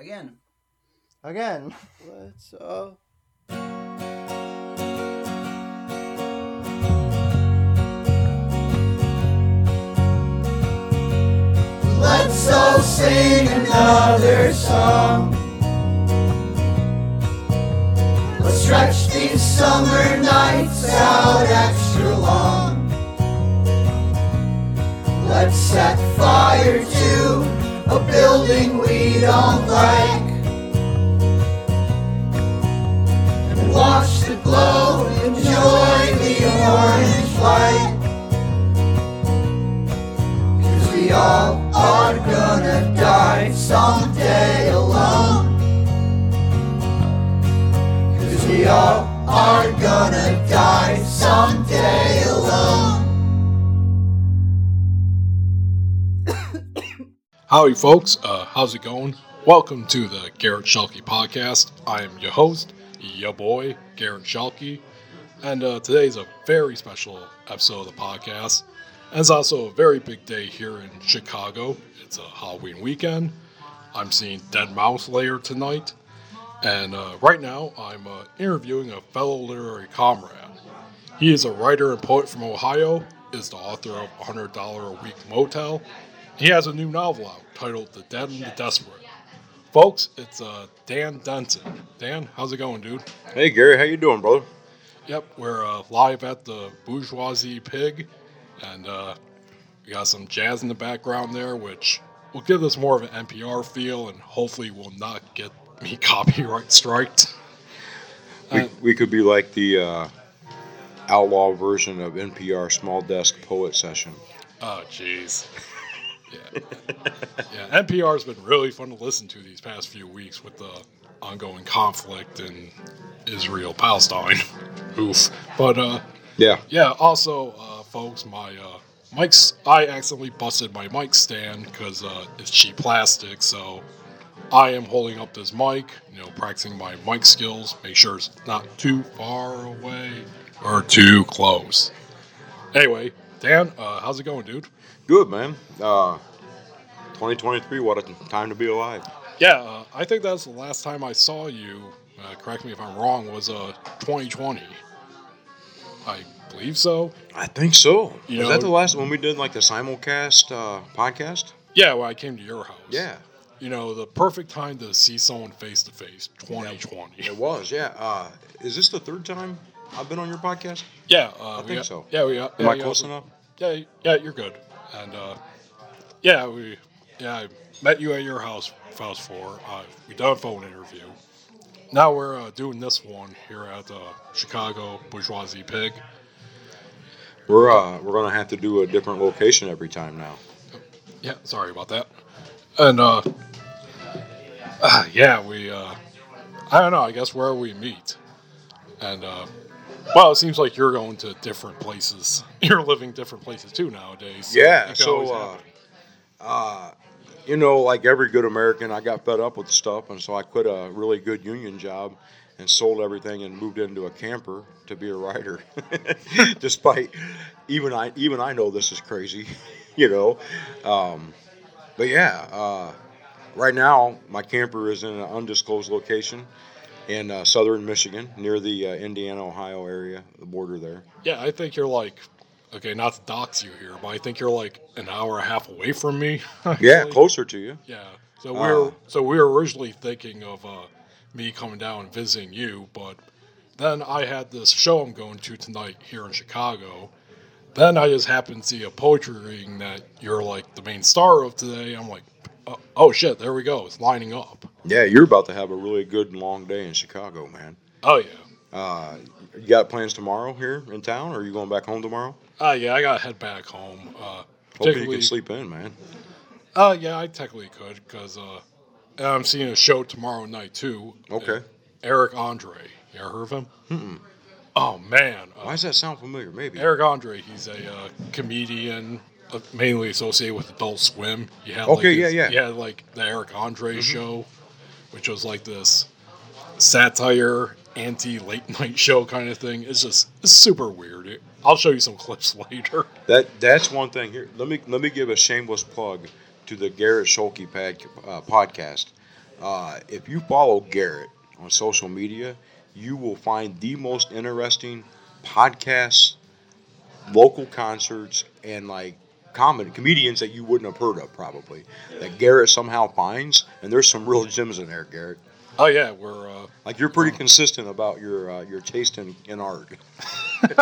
Again. Again. Let's uh Let's all sing another song. Let's stretch these summer nights out extra long. Let's set fire to a building we don't like. And watch the glow, and enjoy the orange light. Cause we all are gonna die someday alone. Cause we all are gonna die someday alone. Howdy, folks. Uh, how's it going? Welcome to the Garret Schuelke podcast. I am your host, your boy, Garret Schuelke. And uh, today's a very special episode of the podcast. And it's also a very big day here in Chicago. It's a Halloween weekend. I'm seeing Dead Mouse Layer tonight. And uh, right now, I'm uh, interviewing a fellow literary comrade. He is a writer and poet from Ohio, is the author of $100 a Week Motel, he has a new novel out titled The Dead and the Desperate. Folks, it's uh, Dan Denton. Dan, how's it going, dude? Hey Gary, how you doing, brother? Yep, we're uh, live at the Bourgeoisie Pig, and uh, we got some jazz in the background there, which will give this more of an NPR feel, and hopefully will not get me copyright striked. We, Uh, we could be like the uh, outlaw version of NPR Small Desk Poet Session. Oh, jeez. Yeah. yeah, NPR's been really fun to listen to these past few weeks with the ongoing conflict in Israel Palestine. Oof. But, uh, Yeah, yeah, also, uh, folks, my uh, mic's. I accidentally busted my mic stand because uh, it's cheap plastic, so I am holding up this mic, you know, practicing my mic skills, make sure it's not too far away or too close. Anyway, Dan, uh, how's it going, dude? good man. Uh, 2023, what a time to be alive. Yeah, uh, I think that's the last time I saw you. Uh, correct me if I'm wrong. Was uh 2020? I believe so. I think so. You Was know- that the last when we did like the simulcast uh, podcast? Yeah, when I came to your house. Yeah, You know, the perfect time to see someone face to face. 2020. it was. Yeah. Uh, is this the third time I've been on your podcast? Yeah, uh, I think got- so. Yeah, we got. Am yeah, I close enough? Yeah, yeah, you're good. And uh, yeah, we yeah I met you at your house, Faust Four. Uh, we done a phone interview. Now we're uh, doing this one here at the Chicago Bourgeoisie Pig. We're uh, we're gonna have to do a different location every time now. Yeah, sorry about that. And uh, uh yeah, we uh I don't know, I guess where we meet. And uh well, it seems like you're going to different places. You're living different places too nowadays. Yeah, so, uh, uh, you know, like every good American, I got fed up with stuff, and so I quit a really good union job and sold everything and moved into a camper to be a writer. Despite even I even I know this is crazy, you know. Um, but yeah, uh, right now my camper is in an undisclosed location in uh, southern Michigan, near the uh, Indiana Ohio area, the border there. Yeah, I think you're like okay, not to dox you here, but I think you're like an hour and a half away from me. Yeah, closer to you. Yeah. So we were Uh. so we were originally thinking of uh, me coming down and visiting you, but then I had this show I'm going to tonight here in Chicago. Then I just happened to see a poetry reading that you're like the main star of today. I'm like, oh, oh shit, there we go. It's lining up. Yeah, you're about to have a really good long day in Chicago, man. Oh yeah. Uh, you got plans tomorrow here in town, or are you going back home tomorrow? Uh, yeah, I gotta head back home. Uh, Hopefully you can sleep in, man. Uh, yeah, I technically could because uh, I'm seeing a show tomorrow night too. Okay. Eric Andre. You ever heard of him? Mm-mm. Oh man. Uh, Why does that sound familiar? Maybe. Eric Andre, he's a uh, comedian, mainly associated with Adult Swim. He had Okay, like, yeah, his- yeah. He had like the Eric Andre show, which was like this satire, anti late night show kind of thing. It's just it's super weird. It- I'll show you some clips later. That that's one thing here. Let me let me give a shameless plug to the Garret Schuelke pad, uh, podcast. Uh, if you follow Garret on social media, you will find the most interesting podcasts, local concerts, and like comedy comedians that you wouldn't have heard of probably that Garret somehow finds. And there's some real gems in there, Garret. Oh yeah, we're uh, Like you're pretty consistent about your uh, your taste in, in art.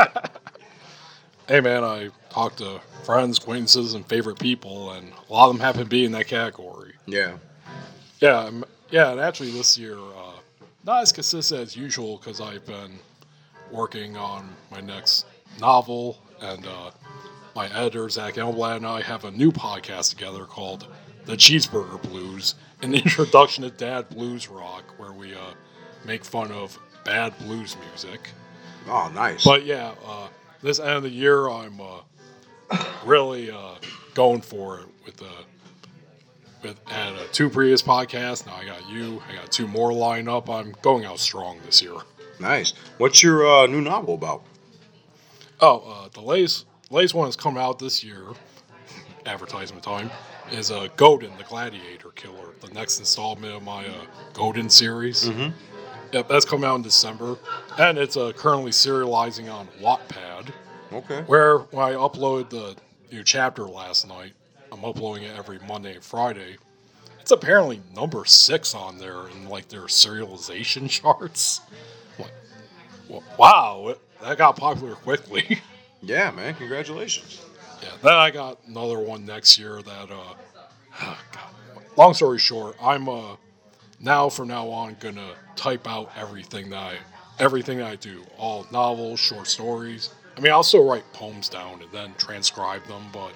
hey man, I talk to friends, acquaintances, and favorite people, and a lot of them happen to be in that category. Yeah. Yeah, um, yeah, and actually this year, uh, not as consistent as usual because I've been working on my next novel, and uh, my editor Zach Elblad and I have a new podcast together called The Cheeseburger Blues, an introduction to dad blues rock, where we uh, make fun of bad blues music. Oh, nice. But yeah, uh, this end of the year, I'm uh, really uh, going for it with the with had uh, two previous podcasts. Now I got you. I got two more lined up. I'm going out strong this year. nice. What's your uh, new novel about? Oh, uh, the latest latest one that's come out this year. Advertisement time is uh, Godin, the Gladiator Killer, the next installment of my uh, Godin series. Mhm. Yep, that's coming out in December, and it's uh, currently serializing on Wattpad. Okay. Where when I uploaded the new chapter last night, I'm uploading it every Monday and Friday. It's apparently number six on there in like their serialization charts. Like, wow, it, that got popular quickly. Yeah, man. Congratulations. yeah, then I got another one next year that. uh God. Long story short, I'm uh now from now on gonna type out everything that I everything that I do, all novels, short stories. I mean, I'll still write poems down and then transcribe them, but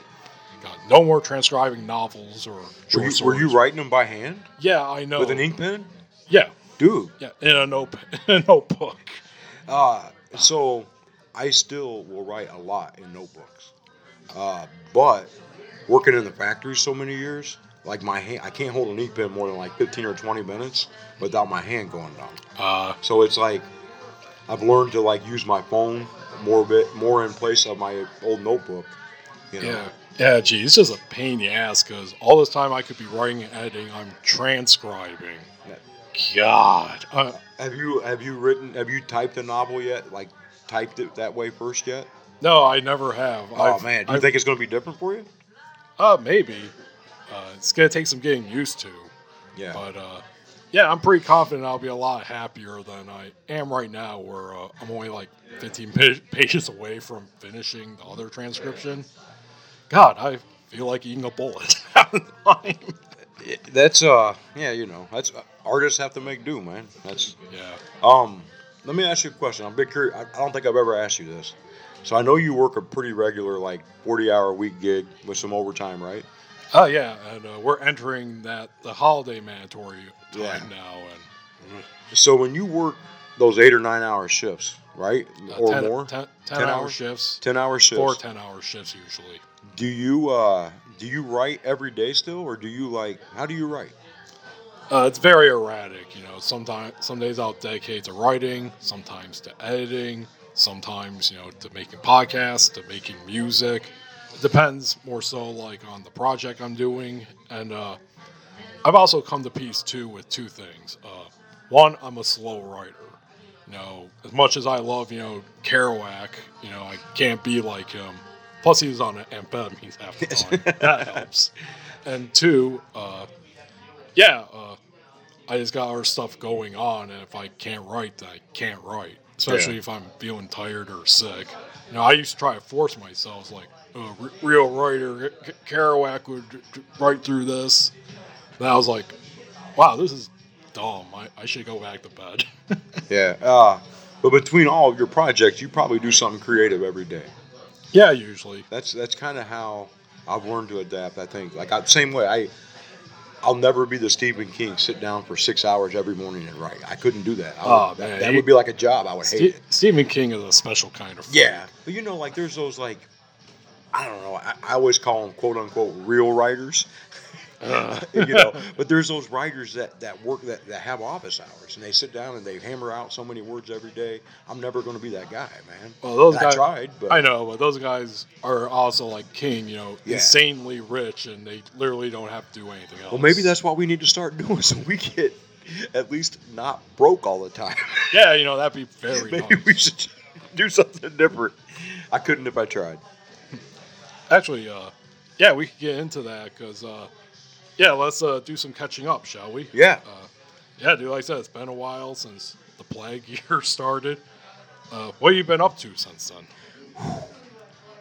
God, no more transcribing novels or short Were you, were you writing them by hand Yeah, I know. with an ink pen, Yeah, dude? yeah, in a note, in a notebook. Uh, so I still will write a lot in notebooks. Uh, but working in the factory so many years, like my hand, I can't hold an ink pen more than like 15 or 20 minutes without my hand going down. Uh, So it's like I've learned to like use my phone more bit more in place of my old notebook. You know? Yeah. Yeah, gee, it's just a pain in the ass because all this time I could be writing and editing, I'm transcribing. God. Uh, Have you have you written have you typed a novel yet? Like typed it that way first yet? no, I never have. Oh I've- man, do you I've- think it's going to be different for you? Uh, maybe. Uh, it's going to take some getting used to. Yeah. But uh, yeah, I'm pretty confident I'll be a lot happier than I am right now, where uh, I'm only like 15 pa- pages away from finishing the other transcription. God, I feel like eating a bullet. That's uh yeah, you know, that's uh, artists have to make do, man. That's yeah. um let me ask you a question. I'm a bit curious. I, don't think I've ever asked you this. So I know you work a pretty regular like 40 hour a week gig with some overtime, right? Oh yeah, and uh, we're entering that the holiday mandatory time Yeah. now, and So when you work those 8 or 9 hour shifts, right? uh, or 10, more? 10, 10 10 hour shifts, 10 hour shifts. four 10 hour shifts usually. Do you uh do you write every day still or do you like how do you write? Uh, it's very erratic, you know. Sometimes, some days I'll dedicate to writing, sometimes to editing, sometimes you know to making podcasts, to making music. It depends more so like on the project I'm doing, and uh, I've also come to peace too with two things. Uh, one, I'm a slow writer. You know, as much as I love you know Kerouac, you know I can't be like him. Plus, he was on amphetamines half the time. that helps. And two, uh, yeah, uh, I just got other stuff going on, and if I can't write, I can't write. Especially Yeah. if I'm feeling tired or sick. You know, I used to try to force myself, like a r- real writer, K- Kerouac would write through this. And I was like, wow, this is dumb. I, I should go back to bed. Yeah. Uh but between all of your projects, you probably do something creative every day. yeah, usually. That's that's kind of how I've learned to adapt. I think like I, same way. I I'll never be the Stephen King sit down for six hours every morning and write. I couldn't do that. Oh, would, Oh, that, man, that he- would be like a job. I would hate it. Stephen King is a special kind of. freak. Yeah, but you know, like there's those like I don't know. I, I always call them quote unquote real writers. you know, but there's those writers that, that work that, that have office hours and they sit down and they hammer out so many words every day. I'm never going to be that guy, man. Well, those And guys I tried, but I know, but those guys are also like King, you know, Yeah. insanely rich, and they literally don't have to do anything else. Well, maybe that's what we need to start doing so we get at least not broke all the time. yeah, you know, that'd be very maybe nice. we should do something different. I couldn't if I tried. Actually, uh, yeah, we could get into that because, uh, yeah, let's uh, do some catching up, shall we? Yeah. Uh, yeah, dude. Like I said, it's been a while since the plague year started. Uh, what have you been up to since then?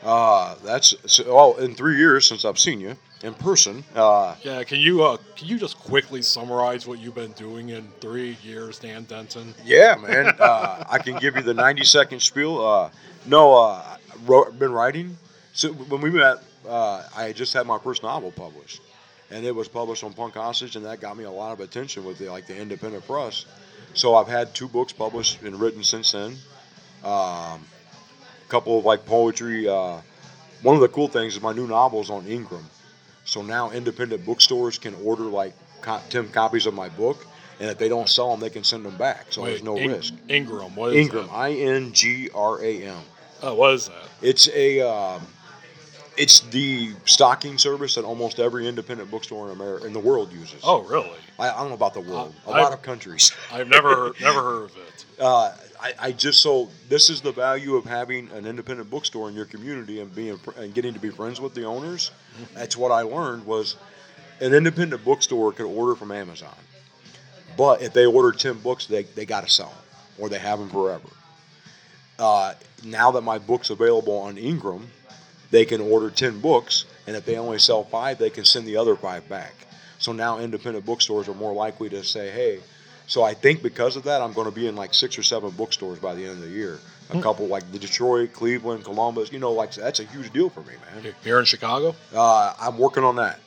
Uh, that's so, oh, in three years since I've seen you in person. Uh, Yeah, can you uh, can you just quickly summarize what you've been doing in three years, Dan Denton? yeah, man. Uh, I can give you the 90 second spiel. Uh, no, uh, wrote, been writing. So when we met, uh, I just had my first novel published, and it was published on Punk Hostage, and that got me a lot of attention with the like the independent press. So I've had two books published and written since then. Um, a couple of like poetry. Uh, one of the cool things is my new novel is on Ingram. So now independent bookstores can order like co- 10 copies of my book, and if they don't sell them, they can send them back. So there's no Ing- risk. Ingram, what is Ingram? I N G R A M. Oh, what is that? It's a um, it's the stocking service that almost every independent bookstore in America in the world uses. Oh, really? I, I don't know about the world. A I- lot of countries. I've never never heard of it. uh, I, I just so this is the value of having an independent bookstore in your community and being and getting to be friends with the owners. That's what I learned was an independent bookstore could order from Amazon, but if they order ten books, they they got to sell them or they have them forever. Uh, now that my book's available on Ingram, they can order ten books, and if they only sell five, they can send the other five back. So now independent bookstores are more likely to say, "Hey." So I think because of that, I'm going to be in like six or seven bookstores by the end of the year. A couple like the Detroit, Cleveland, Columbus. You know, like that's a huge deal for me, man. Here in Chicago? Uh, I'm working on that.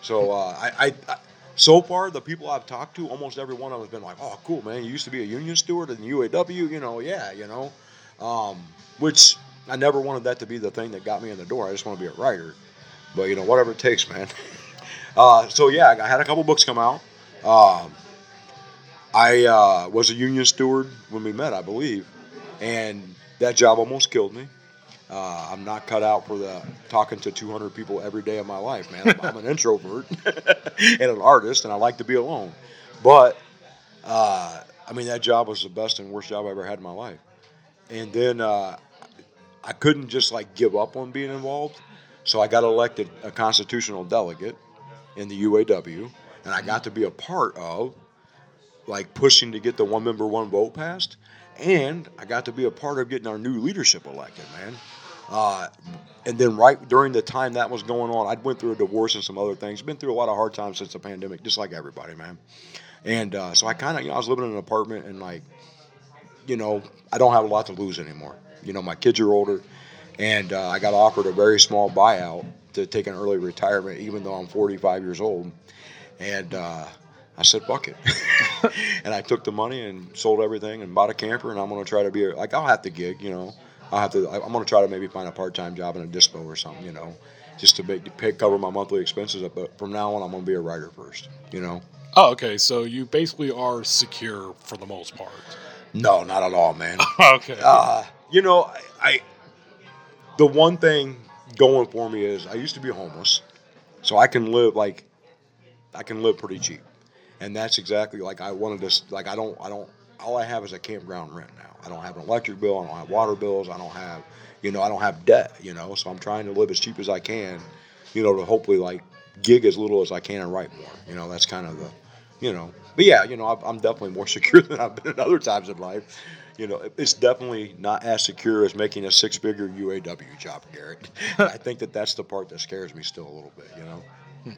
So uh, I, I, I, so far the people I've talked to, almost every one of them has been like, "Oh, cool, man! You used to be a union steward in the UAW, you know? Yeah, you know." Um, which I never wanted that to be the thing that got me in the door. I just want to be a writer. But you know, whatever it takes, man. uh, so yeah, I had a couple books come out. Um, I uh, was a union steward when we met, I believe, and that job almost killed me. Uh, I'm not cut out for the talking to 200 people every day of my life, man. I'm, I'm an introvert and an artist, and I like to be alone. But uh, I mean, that job was the best and worst job I ever had in my life. And then uh, I couldn't just like give up on being involved, so I got elected a constitutional delegate in the UAW, and I got to be a part of like pushing to get the one member one vote passed, and I got to be a part of getting our new leadership elected, man. Uh, and then right during the time that was going on, I'd went through a divorce and some other things. Been through a lot of hard times since the pandemic, just like everybody, man. And uh, so I kind of, you know, I was living in an apartment and like, you know, I don't have a lot to lose anymore. You know, my kids are older, and uh, I got offered a very small buyout to take an early retirement, even though I'm 45 years old. And uh, I said, "Fuck it," and I took the money and sold everything and bought a camper. And I'm going to try to be a, like I'll have to gig, you know. I'll have to. I- I'm going to try to maybe find a part-time job in a dispo or something, you know, just to make, pay, cover my monthly expenses. But from now on, I'm going to be a writer first, you know. Oh, okay. So you basically are secure for the most part. No, not at all, man. okay. Uh, you know, I, I the one thing going for me is I used to be homeless, so I can live like I can live pretty cheap, and that's exactly like I wanted to. Like I don't, I don't. All I have is a campground rent now. I don't have an electric bill. I don't have water bills. I don't have, you know, I don't have debt. You know, so I'm trying to live as cheap as I can, you know, to hopefully like gig as little as I can and write more. You know, that's kind of the, you know. But yeah, you know, I'm- definitely more secure than I've been at other times in life. You know, it's definitely not as secure as making a six-figure UAW job, Garret. I think that that's the part that scares me still a little bit. You know,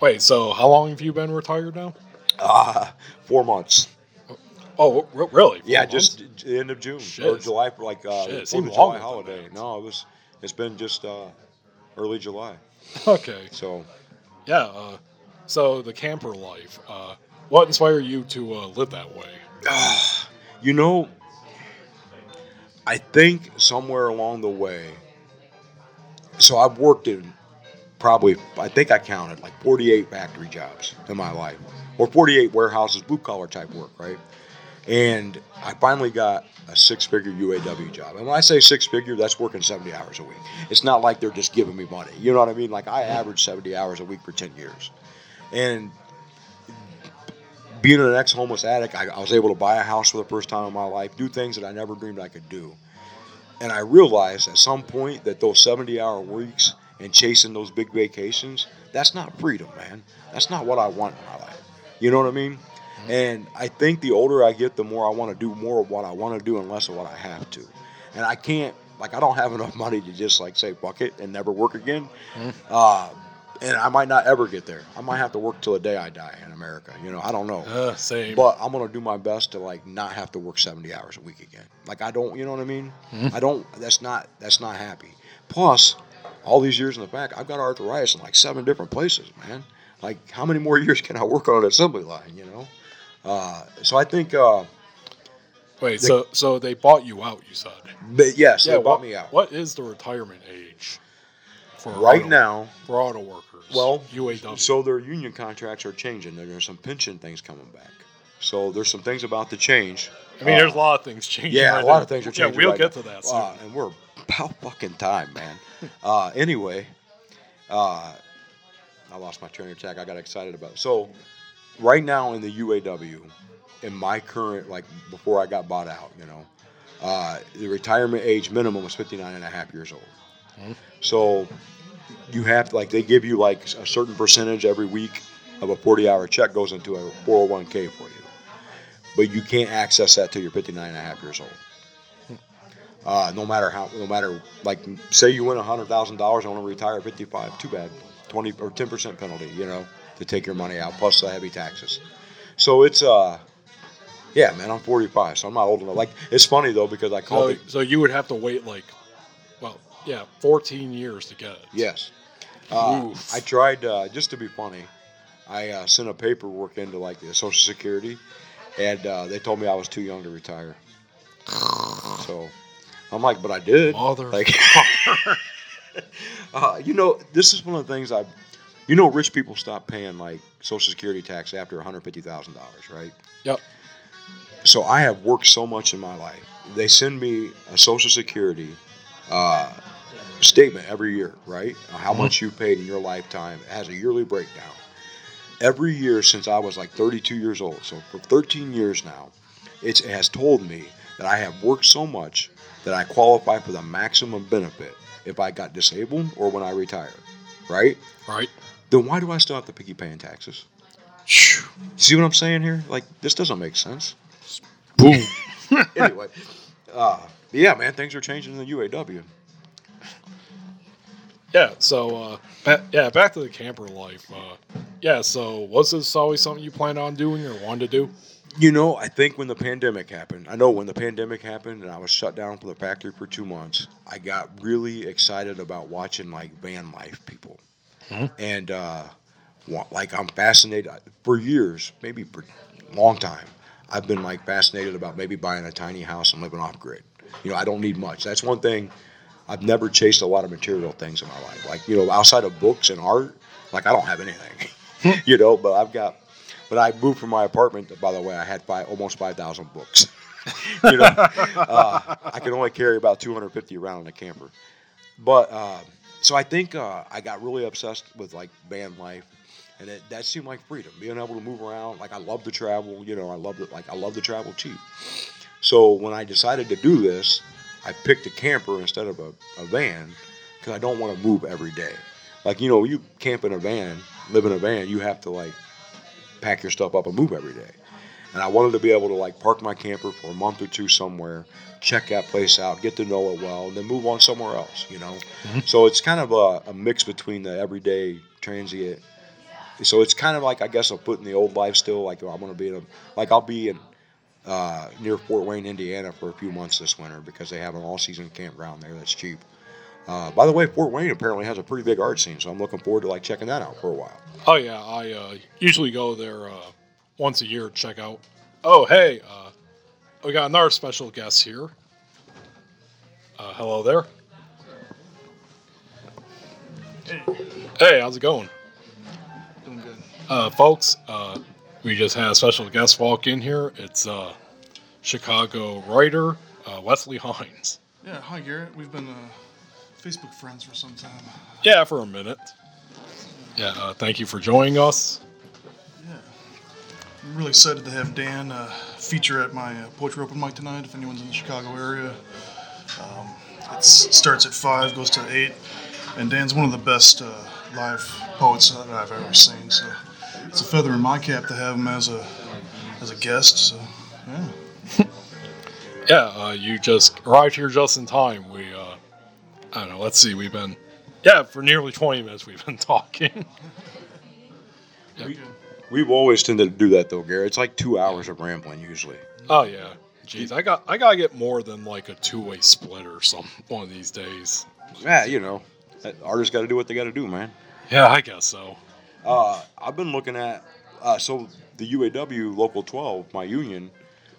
Wait, so how long have you been retired now? uh, four months. Oh, r- really? Yeah, Four just months? the end of June Shit. or July for like uh, Shit, it for seemed the July holiday. No, it was. It's been just uh, early July. Okay. So Yeah. Uh, so the camper life. Uh, what inspired you to uh, live that way? You know, I think somewhere along the way, so I've worked in probably I think I counted like 48 factory jobs in my life, or 48 warehouses, blue collar type work, right? And I finally got a six figure UAW job. And when I say six figure, that's working 70 hours a week. It's not like they're just giving me money. You know what I mean? Like I averaged 70 hours a week for 10 years. And being an ex homeless addict, I, I was able to buy a house for the first time in my life, do things that I never dreamed I could do. And I realized at some point that those 70 hour weeks and chasing those big vacations, that's not freedom, man. That's not what I want in my life. You know what I mean? And I think the older I get, the more I want to do more of what I want to do and less of what I have to. And I can't, like, I don't have enough money to just, like, say, fuck it and never work again. Uh, and I might not ever get there. I might have to work till the day I die in America. You know, I don't know. Uh, same. But I'm gonna do my best to like not have to work 70 hours a week again. Like I don't, you know what I mean? I don't. That's not. That's not happy. Plus, all these years in the back, I've got arthritis in like seven different places, man. Like how many more years can I work on an assembly line? You know. Uh, so I think, uh, Wait, so so they bought you out? You said. yes, they what, bought me out. What is the retirement age for Right auto, now, for auto workers? Well, UAW. So their union contracts are changing. There- There's some pension things coming back. So there's some things about to change. I mean, Uh, there's a lot of things changing. Yeah, right a lot now. of things are changing. Yeah, we'll right get now. to that soon. Uh, and we're about fucking time, man. uh, anyway, uh, I lost my train of track. I got excited about it. So, right now in the UAW, in my current, like before I got bought out, you know, uh, the retirement age minimum was 59 and a half years old. So, you have like, they give you like a certain percentage every week of a 40 hour check goes into a 401k for you. But you can't access that till you're 59 and a half years old. Uh, no matter how, no matter like, say you win hundred thousand dollars, I want to retire at fifty-five. Too bad, twenty or ten percent penalty, you know, to take your money out plus the heavy taxes. So it's uh, yeah, man, I'm forty-five, so I'm not old enough. Like it's funny though because I called So, it. so you would have to wait like, well, yeah, 14 years to get it. Yes, uh, I tried uh, just to be funny. I uh, sent a paperwork into like the Social Security, and uh, they told me I was too young to retire. So I'm like, but I did. Mother. Like, uh, you know, this is one of the things I, you know, rich people stop paying like Social Security tax after one hundred fifty thousand dollars, right? Yep. So I have worked so much in my life. They send me a Social Security uh, statement every year, right? How much you paid in your lifetime. It has a yearly breakdown. Every year since I was like 32 years old, so for 13 years now, it's, it has told me that I have worked so much that I qualify for the maximum benefit if I got disabled or when I retire, right? Right. Then why do I still have to keep paying taxes? See what I'm saying here? Like this doesn't make sense. Boom. anyway, uh, yeah, man, things are changing in the UAW. Yeah. So, uh, ba- yeah, back to the camper life. Uh, yeah. So, was this always something you planned on doing or wanted to do? You know, I think when the pandemic happened, I know when the pandemic happened and I was shut down from the factory for two months, I got really excited about watching like van life people. And, uh, like, I'm fascinated for years, maybe for a long time. I've been like fascinated about maybe buying a tiny house and living off grid. You know, I don't need much. That's one thing. I've never chased a lot of material things in my life. Like, you know, outside of books and art, like I don't have anything. you know, but I've got but I moved from my apartment. By the way, I had five, almost five thousand books. you know, uh, I could only carry about two hundred fifty around in a camper. But uh, so I think uh, I got really obsessed with like van life, and it, that seemed like freedom, being able to move around. Like I love to travel. You know, I love it. Like I love to travel cheap. So when I decided to do this, I picked a camper instead of a, a van because I don't want to move every day. Like you know, you camp in a van, live in a van, you have to like pack your stuff up and move every day. And I wanted to be able to like park my camper for a month or two somewhere, check that place out, get to know it well, and then move on somewhere else. You know, mm-hmm. so it's kind of a, a mix between the everyday transient. So it's kind of like I guess foot in the old life still. Like I'm going to be in a like I'll be in uh, near Fort Wayne, Indiana for a few months this winter because they have an all-season campground there that's cheap. Uh, by the way, Fort Wayne apparently has a pretty big art scene, so I'm looking forward to like checking that out for a while. Oh yeah, I uh, usually go there uh, once a year to check out. Oh hey, uh, we got another special guest here. Uh, hello there. Hey, how's it going? Doing good. Uh, folks, uh, we just had a special guest walk in here. It's uh, Chicago writer uh, Westley Heine. Yeah, hi Garret. We've been uh, Facebook friends for some time. Yeah, for a minute. Yeah, uh, thank you for joining us. Yeah. I'm really excited to have Dan uh, feature at my uh, poetry open mic tonight. If anyone's in the Chicago area, um, it starts at five, goes to eight, and Dan's one of the best uh, live poets that I've ever seen. So it's a feather in my cap to have him as a as a guest. So yeah. Yeah, uh, you just arrived here just in time. We, uh, I don't know, let's see, we've been, yeah, for nearly 20 minutes we've been talking. We, we've always tended to do that though, Gary. It's like two hours of rambling usually. oh, yeah. Jeez, I got I gotta get more than like a two way split or some one of these days. Yeah, you know, artists got to do what they got to do, man. Yeah, I guess so. Uh, I've been looking at uh, so the UAW Local 12, my union.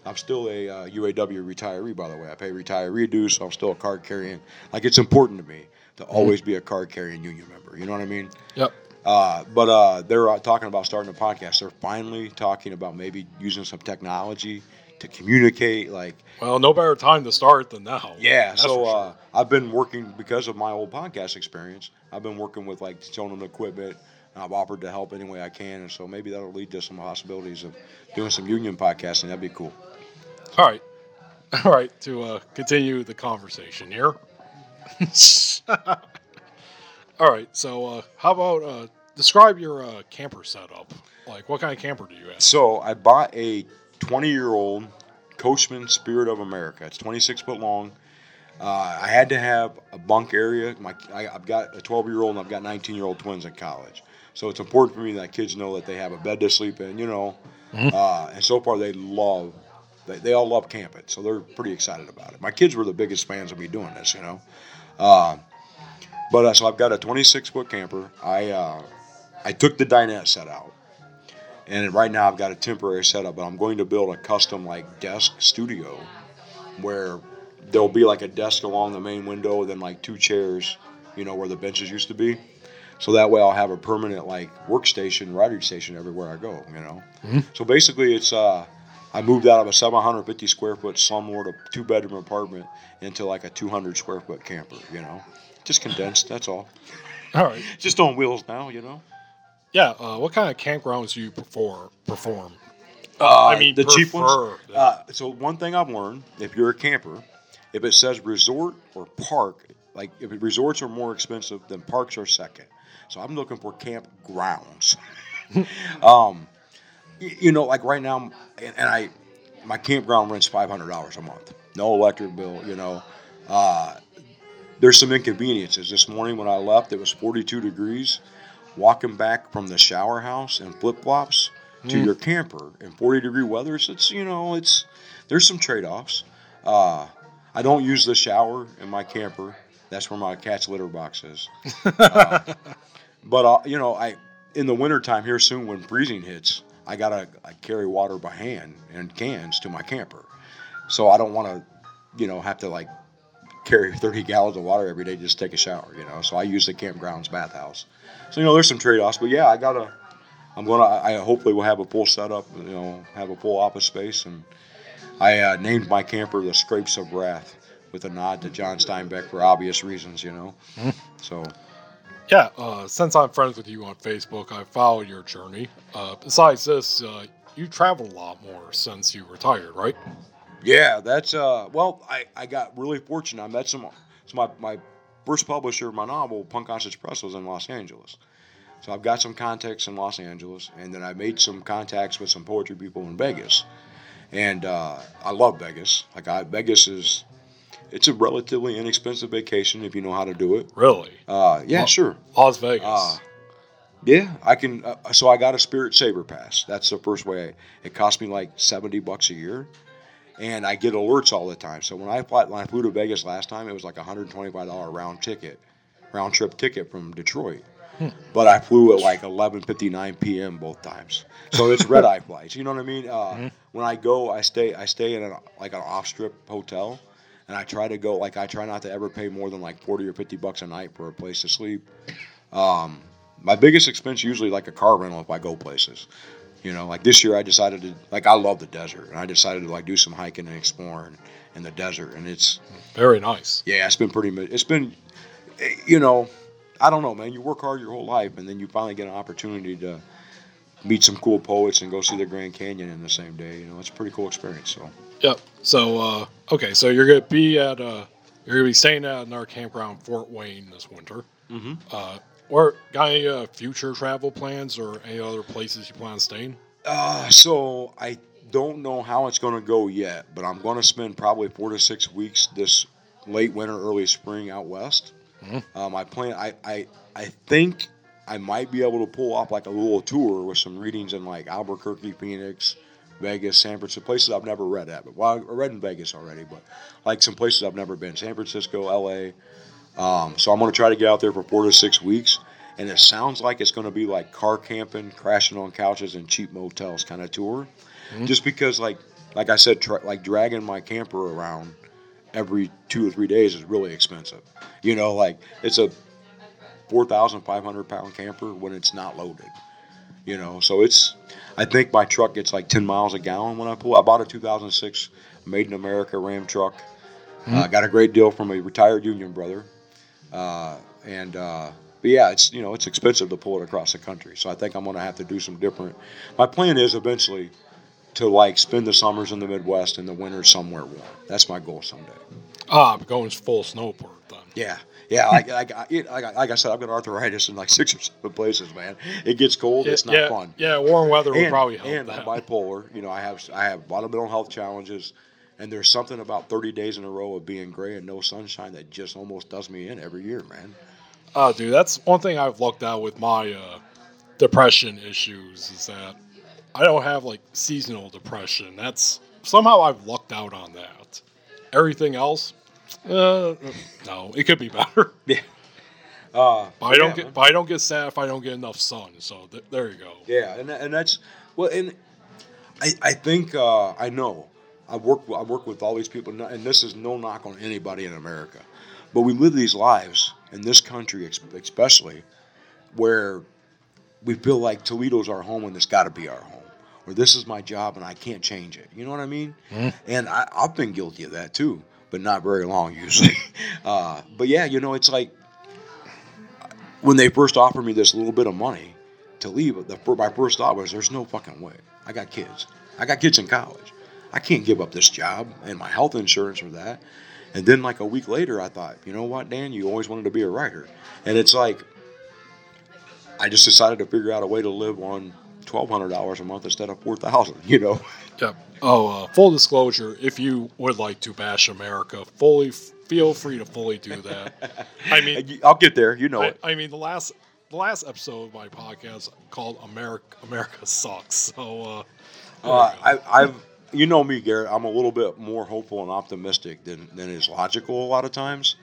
I'm still a uh, UAW retiree, by the way. I pay retiree dues, so I'm still a card carrying. Like it's important to me to always be a card carrying union member. You know what I mean? Yep. Uh, but uh, they're uh, talking about starting a podcast. They're finally talking about maybe using some technology to communicate. Like, Well, no better time to start than now. yeah. That's so sure. uh, I've been working because of my old podcast experience. I've been working with like showing them equipment. And I've offered to help any way I can, and so maybe that'll lead to some possibilities of doing some union podcasting. That'd be cool. All right. All right, to uh, continue the conversation here. All right, so uh, how about uh, describe your uh, camper setup? Like, what kind of camper do you have? So I bought a 20 year old Coachmen Spirit of America. It's 26 foot long. Uh, I had to have a bunk area. My, I, I've got a 12 year old and I've got 19 year old twins in college. So it's important for me that kids know that they have a bed to sleep in, you know. Uh, and so far they love, they, they all love camping. So they're pretty excited about it. My kids were the biggest fans of me doing this, you know. Uh, but uh, so I've got a 26 foot camper. I, uh, I took the dinette set out. And right now I've got a temporary setup, but I'm going to build a custom like desk studio where there'll be like a desk along the main window, then like two chairs, you know, where the benches used to be. So that way I'll have a permanent like workstation, writing station everywhere I go, you know. So basically it's uh I moved out of a 750 square foot slumlord, a two bedroom apartment into like a 200 square foot camper, you know. Just condensed, that's all. All right. Just on wheels now, you know. Yeah, uh, what kind of campgrounds do you perform? Perform? Uh, I mean, the cheap ones. Uh, so one thing I've learned, if you're a camper, if it says resort or park, like if resorts are more expensive, then parks are second. So I'm looking for campgrounds. um, you know, like right now, and, and I, my campground rents five hundred dollars a month, no electric bill. You know, uh, there's some inconveniences. This morning when I left, it was 42 degrees. Walking back from the shower house in flip flops to your camper in 40 degree weather, it's, it's you know it's there's some trade offs. Uh, I don't use the shower in my camper. That's where my cat's litter box is. Uh, but uh, you know, I in the wintertime here soon when freezing hits, I gotta I carry water by hand in cans to my camper. So I don't want to, you know, have to like carry 30 gallons of water every day just to take a shower, you know. So I use the campground's bathhouse. So you know, there's some trade-offs, but yeah, I gotta. I'm gonna. I I hopefully will have a full setup. You know, have a full office space, and I uh, named my camper the Scrapes of Wrath with a nod to John Steinbeck for obvious reasons, you know. So Yeah, uh, since I'm friends with you on Facebook, I follow your journey. Uh, besides this, uh, you travel a lot more since you retired, right? Yeah, that's uh. Well, I, I got really fortunate. I met some. So my my first publisher of my novel, Punk Hostage Press, was in Los Angeles. So I've got some contacts in Los Angeles, and then I made some contacts with some poetry people in Vegas. And uh, I love Vegas. Like I, Vegas is, it's a relatively inexpensive vacation if you know how to do it. Really? Uh, yeah, Well- sure. Las Vegas. Uh, yeah, I can. Uh, so I got a Spirit Saver Pass. That's the first way. It cost me like seventy bucks a year, and I get alerts all the time. So when I fly, when I flew to Vegas last time, it was like a hundred twenty five dollar round ticket, round trip ticket from Detroit. But I flew at like eleven fifty nine p.m. both times. So it's red eye flights. You know what I mean? Uh, When I go, I stay. I stay in a, like an off strip hotel. And I try to go like I try not to ever pay more than like forty or fifty bucks a night for a place to sleep. Um, my biggest expense usually like a car rental if I go places. You know, like this year I decided to like I love the desert and I decided to like do some hiking and exploring in the desert and it's Very nice. yeah it's been pretty it's been eh, you know I don't know man you work hard your whole life and then you finally get an opportunity to meet some cool poets and go see the Grand Canyon in the same day you know it's a pretty cool experience so Yep. So uh, okay, so you're gonna be at uh, you're gonna be staying at our campground Fort Wayne this winter. mm-hmm. Uh, or got any uh, future travel plans or any other places you plan on staying? Uh, so I don't know how it's going to go yet, but I'm going to spend probably four to six weeks this late winter, early spring out west. Mhm. Um, I plan. I, I I think I might be able to pull off like a little tour with some readings in like Albuquerque, Phoenix, Vegas, San Francisco, places I've never read at. But well, I read in Vegas already, but like some places I've never been, San Francisco, L.A. Um, so I'm going to try to get out there for four to six weeks and it sounds like it's going to be like car camping, crashing on couches and cheap motels kind of tour. Mhm. Just because, like, like I said, tra- like dragging my camper around every two or three days is really expensive. You know, like it's a four thousand five hundred pound camper when it's not loaded. You know, so it's. I think my truck gets like ten miles a gallon when I pull. I bought a 2006 Made in America Ram truck. Uh, got a great deal from a retired union brother. Uh, and uh, but yeah, it's you know it's expensive to pull it across the country. So I think I'm gonna have to do some different. My plan is eventually to like spend the summers in the Midwest and the winters somewhere warm. That's my goal someday. Ah, but going full snowbird then. Yeah, yeah. Like, like, it, like, like I said, I've got arthritis in like six or seven places, man. It gets cold. it's not yeah, fun. Yeah, warm weather would and, probably help and that. I'm bipolar. You know, I have I have a lot of mental health challenges, and there's something about 30 days in a row of being gray and no sunshine that just almost does me in every year, man. Oh, dude, that's one thing I've looked at with my uh, depression issues is that I don't have like seasonal depression. That's somehow I've lucked out on that. Everything else, uh, no, it could be better. Yeah. Uh, But I don't yeah, get, man. but I don't get sad if I don't get enough sun. So th- there you go. Yeah, and, and that's well, and I I think uh, I know I work I work with all these people, and this is no knock on anybody in America, but we live these lives in this country, especially where we feel like Toledo's our home and it's got to be our home, or this is my job and I can't change it. You know what I mean? Mhm. And I, I've been guilty of that too, but not very long usually. Uh, but yeah, you know, it's like when they first offered me this little bit of money to leave, the, my first thought was, "There's no fucking way. I got kids. I got kids in college. I can't give up this job and my health insurance for that." And then, like a week later, I thought, "You know what, Dan? You always wanted to be a writer." And it's like, I just decided to figure out a way to live on twelve hundred dollars a month instead of four thousand. You know? Yep. Oh, uh, full disclosure: if you would like to bash America, fully feel free to fully do that. I mean, I'll get there. You know I, it. I mean, the last the last episode of my podcast called "America America Sucks." So, uh, Uh, you. I, I've, you know me, Garret. I'm a little bit more hopeful and optimistic than, than is logical a lot of times.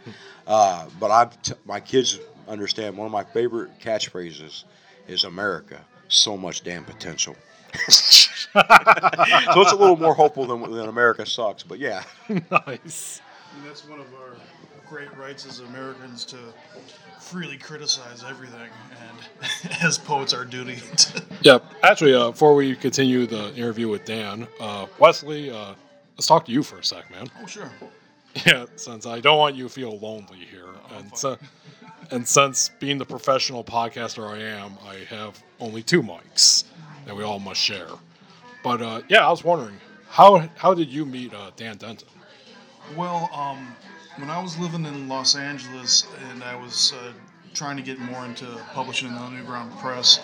Uh, but I've, t- my kids understand one of my favorite catchphrases is America. So much damn potential. so it's a little more hopeful than, than America sucks. But yeah, nice. And that's one of our great rights as Americans to freely criticize everything, and as poets, our duty to Yep. Actually, uh, before we continue the interview with Dan, uh, Westley, uh, let's talk to you for a sec, man. Oh, sure. Yeah, since I don't want you to feel lonely here, and so, and since being the professional podcaster I am, I have only two mics that we all must share. But uh, yeah, I was wondering how how did you meet uh, Dan Denton? Well, um, when I was living in Los Angeles and I was uh, trying to get more into publishing in the Underground Press,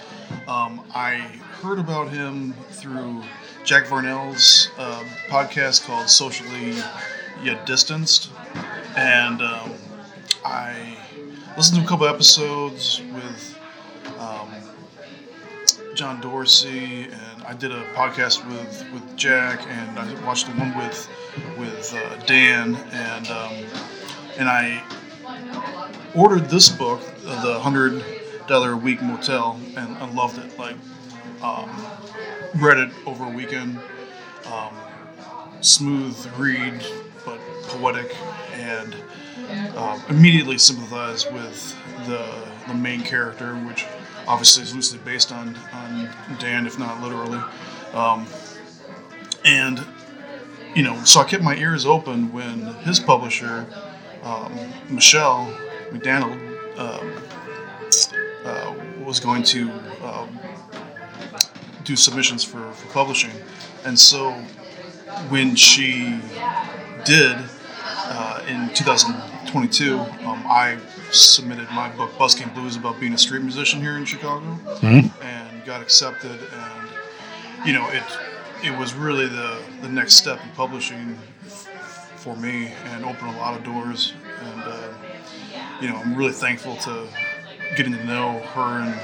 um, I heard about him through Jack Varnell's uh, podcast called Socially Yet Distanced. And um, I listened to a couple episodes with um, John Dorsey, and I did a podcast with, with Jack, and I watched the one with with uh, Dan, and um, and I ordered this book, uh, the hundred dollar a week motel, and I loved it. Like, um, read it over a weekend. Um, smooth read, but poetic, and um, immediately sympathize with the the main character, which obviously is loosely based on on Dan, if not literally. Um, and you know, so I kept my ears open when his publisher, um, Michelle McDaniel, um, uh, was going to um, do submissions for, for publishing. And so when she did uh, in 2022, um, I submitted my book, Busking Blues, about being a street musician here in Chicago, and got accepted. And you know, it it was really the the next step in publishing f- for me, and opened a lot of doors. And uh, you know, I'm really thankful to getting to know her and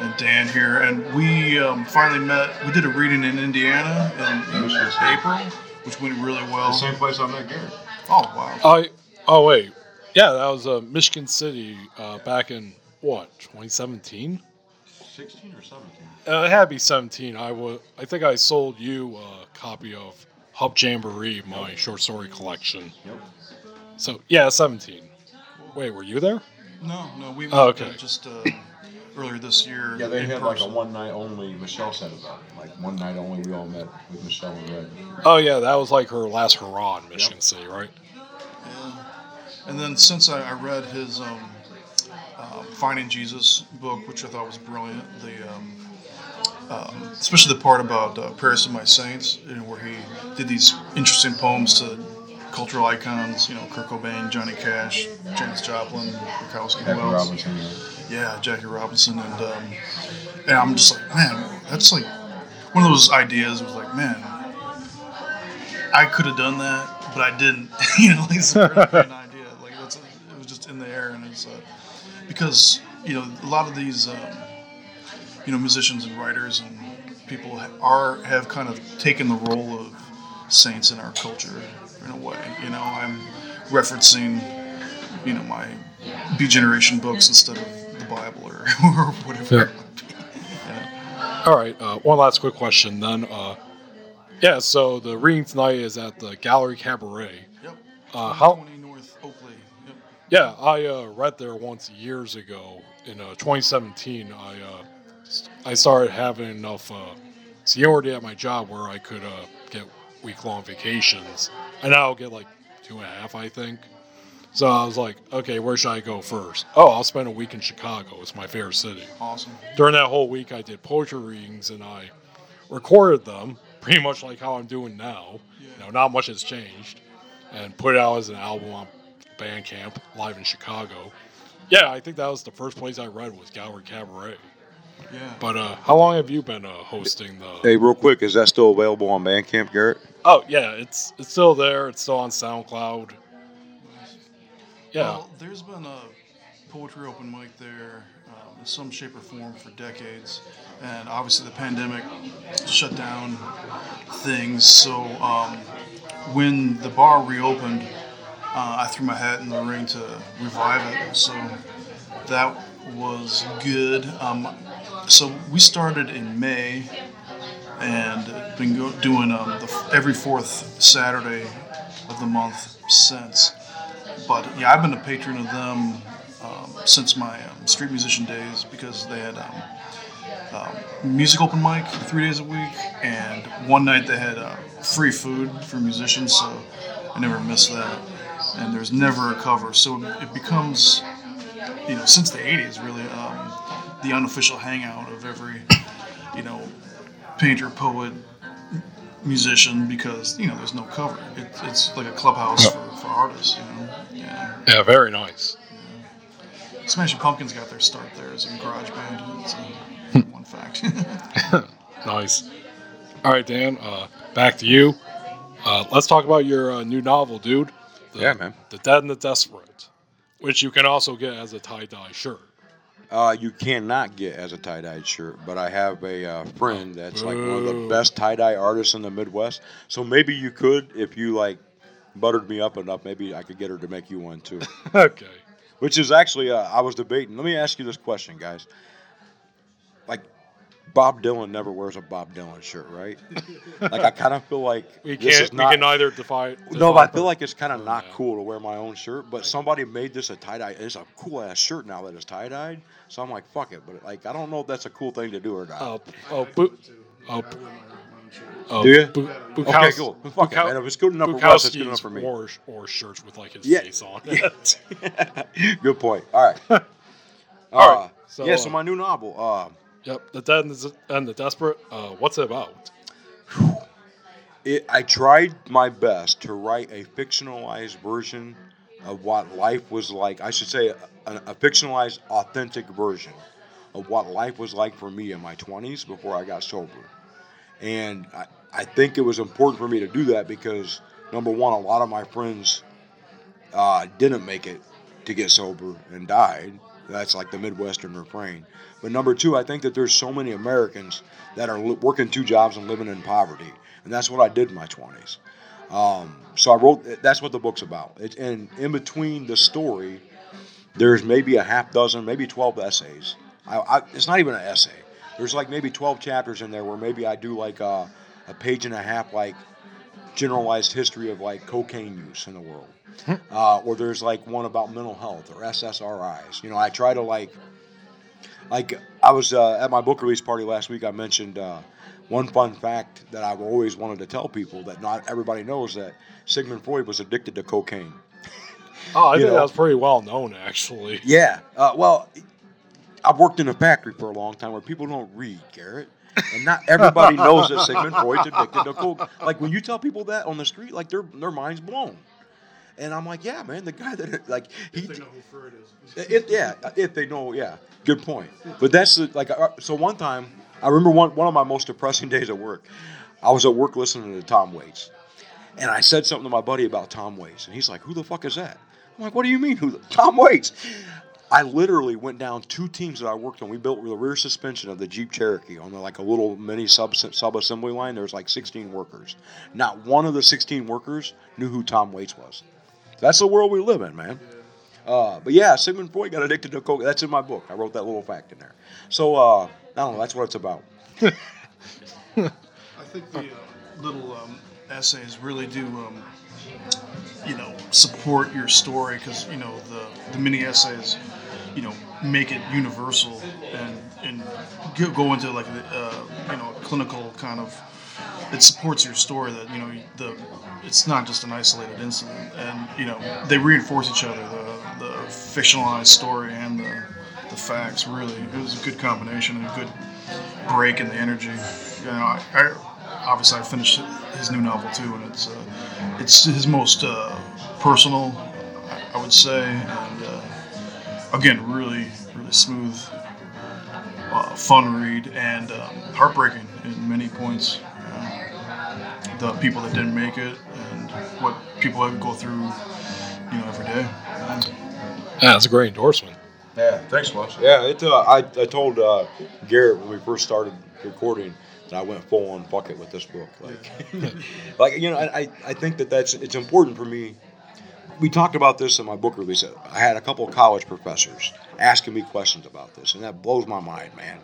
and Dan here. And we um, finally met. We did a reading in Indiana in, in April, which went really well. Same place I met Garret. Oh wow! I oh wait, yeah, that was uh, Michigan City uh, back in what 2017. 16 or 17? Uh, it had to be 17. I was. I think I sold you a copy of Hub Jamboree, my short story collection. Yep. So yeah, 17. Wait, were you there? No, no, we met Oh, okay. just uh, earlier this year. Yeah, they in had like a one night only. Michelle said about it. Like one night only, we all met with Michelle and Red. Oh yeah, that was like her last hurrah in Michigan City, right? Yeah. And then since I, I read his um, uh, Finding Jesus book, which I thought was brilliant, the um, um, especially the part about uh, Paris and My Saints, you know, where he did these interesting poems to cultural icons, you know, Kurt Cobain, Johnny Cash, Janis Joplin, Bukowski, Jackie? Robinson. Yeah, Jackie Robinson, and um, and I'm just like, man, that's like one of those ideas. Was like, man, I could have done that, but I didn't. you know, like it's a great idea. Like that's it was just in the air, and it's uh, because you know a lot of these um, you know musicians and writers and people are have kind of taken the role of saints in our culture in a way. You know, I'm referencing you know my Beat generation books instead of the Bible or, or whatever. Yeah. it might be. Yeah. All right. Uh, one last quick question then. Uh, yeah. So the reading tonight is at the Gallery Cabaret. Yep. Uh, how- North Oakley. Yep. Yeah, I uh, read there once years ago in uh, 2017. I uh, I started having enough uh, seniority at my job where I could uh, week long vacations, and I'll get like two and a half, I think. So I was like, okay, where should I go first? Oh, I'll spend a week in Chicago. It's my favorite city. Awesome. During that whole week, I did poetry readings and I recorded them, pretty much like how I'm doing now. You know, not much has changed, and put it out as an album on Bandcamp live in Chicago. Yeah, I think that was the first place I read was Gallery Cabaret. Yeah. But uh, how long have you been uh, hosting the? Hey, real quick, is that still available on Bandcamp, Garret? Oh yeah, it's it's still there. It's still on SoundCloud. Yeah, Well, there's been a poetry open mic there um, in some shape or form for decades, and obviously the pandemic shut down things. So um, when the bar reopened, uh, I threw my hat in the ring to revive it. So that was good. Um, so we started in May and been go- doing um, the, every fourth Saturday of the month since. But yeah, I've been a patron of them um, since my um, street musician days because they had um, um, music open mic three days a week, and one night they had uh, free food for musicians, so I never missed that. And there's never a cover, so it becomes, you know, since the '80s, really, um, the unofficial hangout of every, you know, painter, poet, musician, because you know there's no cover. It, it's like a clubhouse for, for artists, you know. Yeah. yeah, very nice. Smashing Pumpkins got their start there as a garage band. It's uh, one fact. Nice. All right, Dan. Uh, back to you. Uh, let's talk about your uh, new novel, dude. The, Yeah, man. The Dead and the Desperate, which you can also get as a tie dye shirt. Uh, you cannot get as a tie-dyed shirt, but I have a uh, friend that's like one of the best tie-dye artists in the Midwest. So maybe you could, if you like buttered me up enough, maybe I could get her to make you one too. okay. Which is actually, uh, I was debating. Let me ask you this question, guys. Like, Bob Dylan never wears a Bob Dylan shirt, right? like I kind of feel like We this can't. is not. we can neither define. no, but I feel like it's kind of not Yeah. cool to wear my own shirt. But somebody made this a tie dye. It's a cool ass shirt now that it's tie dyed. So I'm like, fuck it. But like, I don't know if that's a cool thing to do or not. Oh, oh, bu- oh, oh, Do ya? Bu- okay, Bukowski- cool. Fuck it, Bukow- man. If it's good enough for Wes, it's good enough for me. Wore, wore shirts with like his Yeah. face on. good point. All right. All Uh, right, so, yeah, so my new novel. Uh, Yep, the dead and the, desperate. Uh, what's it about? it, I tried my best to write a fictionalized version of what life was like. I should say a, a fictionalized, authentic version of what life was like for me in my 20s before I got sober. And I, I think it was important for me to do that because, number one, a lot of my friends uh, didn't make it to get sober and died. That's like the Midwestern refrain. But number two, I think that there's so many Americans that are working two jobs and living in poverty, and that's what I did in my 20s. Um, so I wrote. That's what the book's about. It, and in between the story, there's maybe a half dozen, maybe 12 essays. I, I, it's not even an essay. There's like maybe 12 chapters in there where maybe I do like a, a page and a half, like generalized history of like cocaine use in the world. Uh, or there's like one about mental health or SSRIs. You know, I try to like, like I was uh, at my book release party last week. I mentioned uh, one fun fact that I've always wanted to tell people that not everybody knows that Sigmund Freud was addicted to cocaine. Oh, I think know. that was pretty well known, actually. Yeah. Uh, well, I've worked in a factory for a long time where people don't read, Garret. And not everybody knows that Sigmund Freud's addicted to coke. Like when you tell people that on the street, like their their minds blown. And I'm like, yeah, man, the guy that like he, They know who Freud is. if, yeah, if they know, yeah, good point. But that's the- like, uh, so one time, I remember one one of my most depressing days at work. I was at work listening to Tom Waits, and I said something to my buddy about Tom Waits, and he's like, "Who the fuck is that?" I'm like, "What do you mean, who? The, Tom Waits?" I literally went down two teams that I worked on. We built the rear suspension of the Jeep Cherokee on the, like a little mini sub sub assembly line. There was like 16 workers. Not one of the 16 workers knew who Tom Waits was. That's the world we live in, man. Uh, but yeah, Sigmund Freud got addicted to coke. That's in my book. I wrote that little fact in there. So uh, I don't know. That's what it's about. I think the uh, little um, essays really do, um, you know, support your story because you know the the mini essays, you know, make it universal and and go- into like a, uh, you know clinical kind of. It supports your story that you know the it's not just an isolated incident, and you know they reinforce each other. The the fictionalized story and the the facts really it was a good combination and a good break in the energy. You know, I, I obviously I finished his new novel too, and it's uh, it's his most uh, personal, I would say, and uh, again, really really smooth, uh, fun read, and um, heartbreaking in many points. The people that didn't make it, and what people have go through, you know, every day. And Yeah, that's a great endorsement. Yeah, thanks, Wes. Yeah, it. Uh, I I told uh, Garret when we first started recording that I went full on bucket with this book. Like, like you know, I I think that that's it's important for me. We talked about this in my book release. I had a couple of college professors asking me questions about this, and that blows my mind, man.